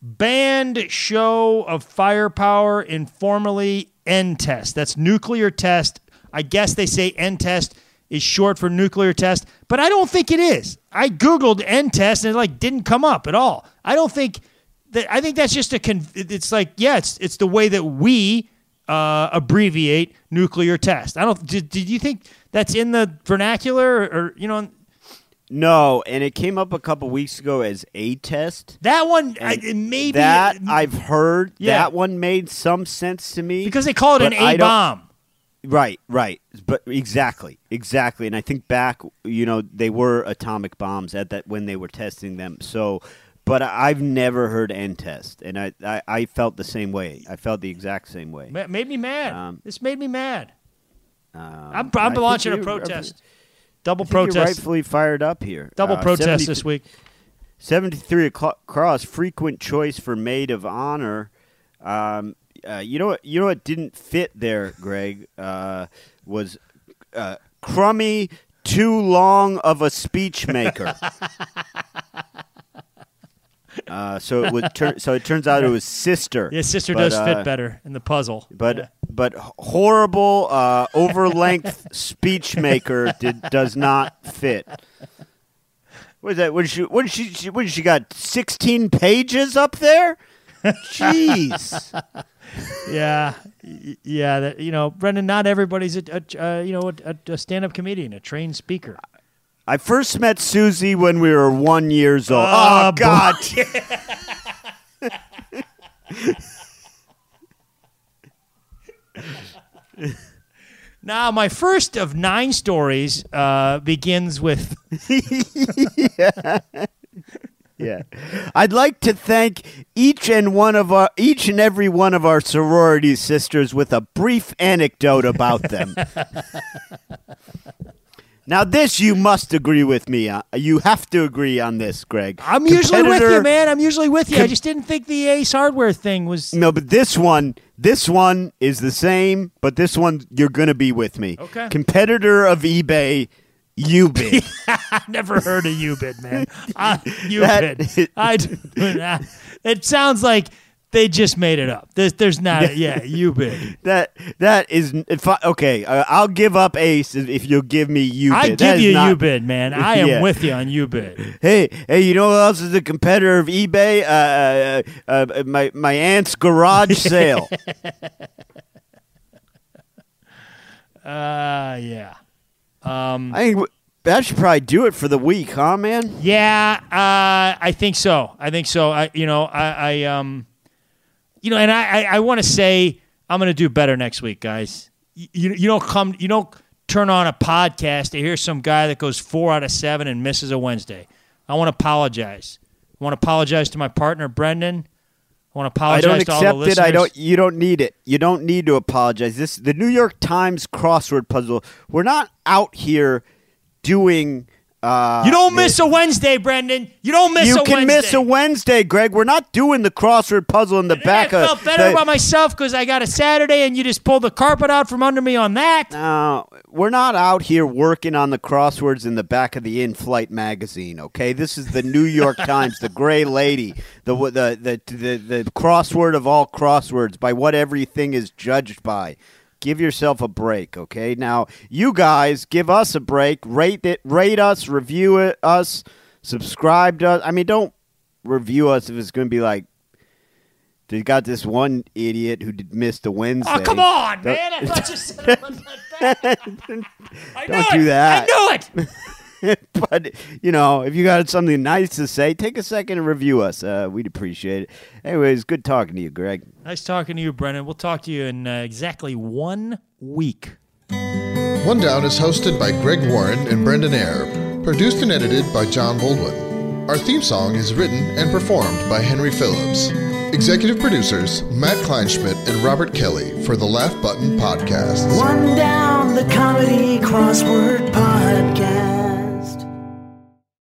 Banned show of firepower informally N test. That's nuclear test. I guess they say N test is short for nuclear test, but I don't think it is. I googled N test and it like didn't come up at all. I don't think that. I think that's just a. Con- it's like yeah, it's it's the way that we uh, abbreviate nuclear test. I don't. Did, did you think that's in the vernacular or, or you know No, and it came up a couple weeks ago as a test. that one? I, maybe that I've heard. Yeah. That one made some sense to me because they call it an A bomb. Right, right. But exactly, exactly. And I think back, you know, they were atomic bombs at that when they were testing them. So, but I've never heard N test, and I, I, I felt the same way. I felt the exact same way. Ma- Made me mad. Um, this made me mad. Um, I'm, I'm launching a protest. Double I think you're protest. rightfully fired up here. Double Uh, protest this week. 73 o'clock cross frequent choice for maid of honor um, uh, you know what you know what didn't fit there greg uh, was uh, crummy too long of a speech maker uh, so it would tur- so it turns out it was sister Yeah, sister But, does uh, fit better in the puzzle. but Yeah. but horrible uh, over length speech maker did, does not fit. What is that? What did she? What did she? she- What did she got? Sixteen pages up there. Jeez. yeah, yeah. That, you know, Brendan. Not everybody's a, a uh, you know a, a stand-up comedian, a trained speaker. I first met Susie when we were one years old. Oh, Oh, God. Now, my first of nine stories uh, begins with yeah. I'd like to thank each and one of our each and every one of our sorority sisters with a brief anecdote about them. now, this you must agree with me. on. You have to agree on this, Greg. I'm usually with you, man. I'm usually with you. I just didn't think the Ace Hardware thing was. No, but this one, this one is the same, but this one you're gonna be with me. Okay. Competitor of eBay, Ubid. I never heard of Ubid, man. Uh, That- Ubid. I, it sounds like they just made it up. There's, there's not. Yeah, Ubid. that that is I, okay. Uh, I'll give up Ace if you'll give me you. I give you not- Ubid, man. I am Yeah. with you on you Ubid. Hey, hey, you know who else is a competitor of eBay? Uh, uh, uh, my my aunt's garage sale. Uh, yeah. Um, I think that should probably do it for the week, huh, man? Yeah, uh, I think so. I think so. I, you know, I, I um, you know, and I, I, I want to say I'm going to do better next week, guys. You, you, you don't come, you don't turn on a podcast to hear some guy that goes four out of seven and misses a Wednesday. I want to apologize. I want to apologize to my partner Brendan. I want to I apologize don't to all the accept listeners. it. I don't. You don't need it. You don't need to apologize. This the New York Times crossword puzzle. We're not out here doing. Uh, You don't miss a Wednesday, Brendan. You don't miss a Wednesday. You a can Wednesday. miss a Wednesday, Greg. We're not doing the crossword puzzle in the And back I of. felt better the- about myself because I got a Saturday, and you just pulled the carpet out from under me on that. No, we're not out here working on the crosswords in the back of the in-flight magazine. Okay, this is the New York Times, the Gray Lady, the the the the, the crossword of all crosswords by what everything is judged by. Give yourself a break, okay? Now, you guys, give us a break. Rate it, rate us, review it, us, subscribe to us. I mean, don't review us if it's going to be like. They got this one idiot who did miss the Wednesday. Oh, come on, Don't- man. I thought you said it wasn't that bad. I Don't it. do that. I knew it. but you know, if you got something nice to say, take a second and review us. Uh, we'd appreciate it. Anyways, good talking to you, Greg. Nice talking to you, Brennan. We'll talk to you in uh, exactly one week. One Down is hosted by Greg Warren and Brendan Eyre, produced and edited by John Baldwin. Our theme song is written and performed by Henry Phillips. Executive producers Matt Kleinschmidt and Robert Kelly for the Laugh Button Podcast. One down the comedy crossword podcast.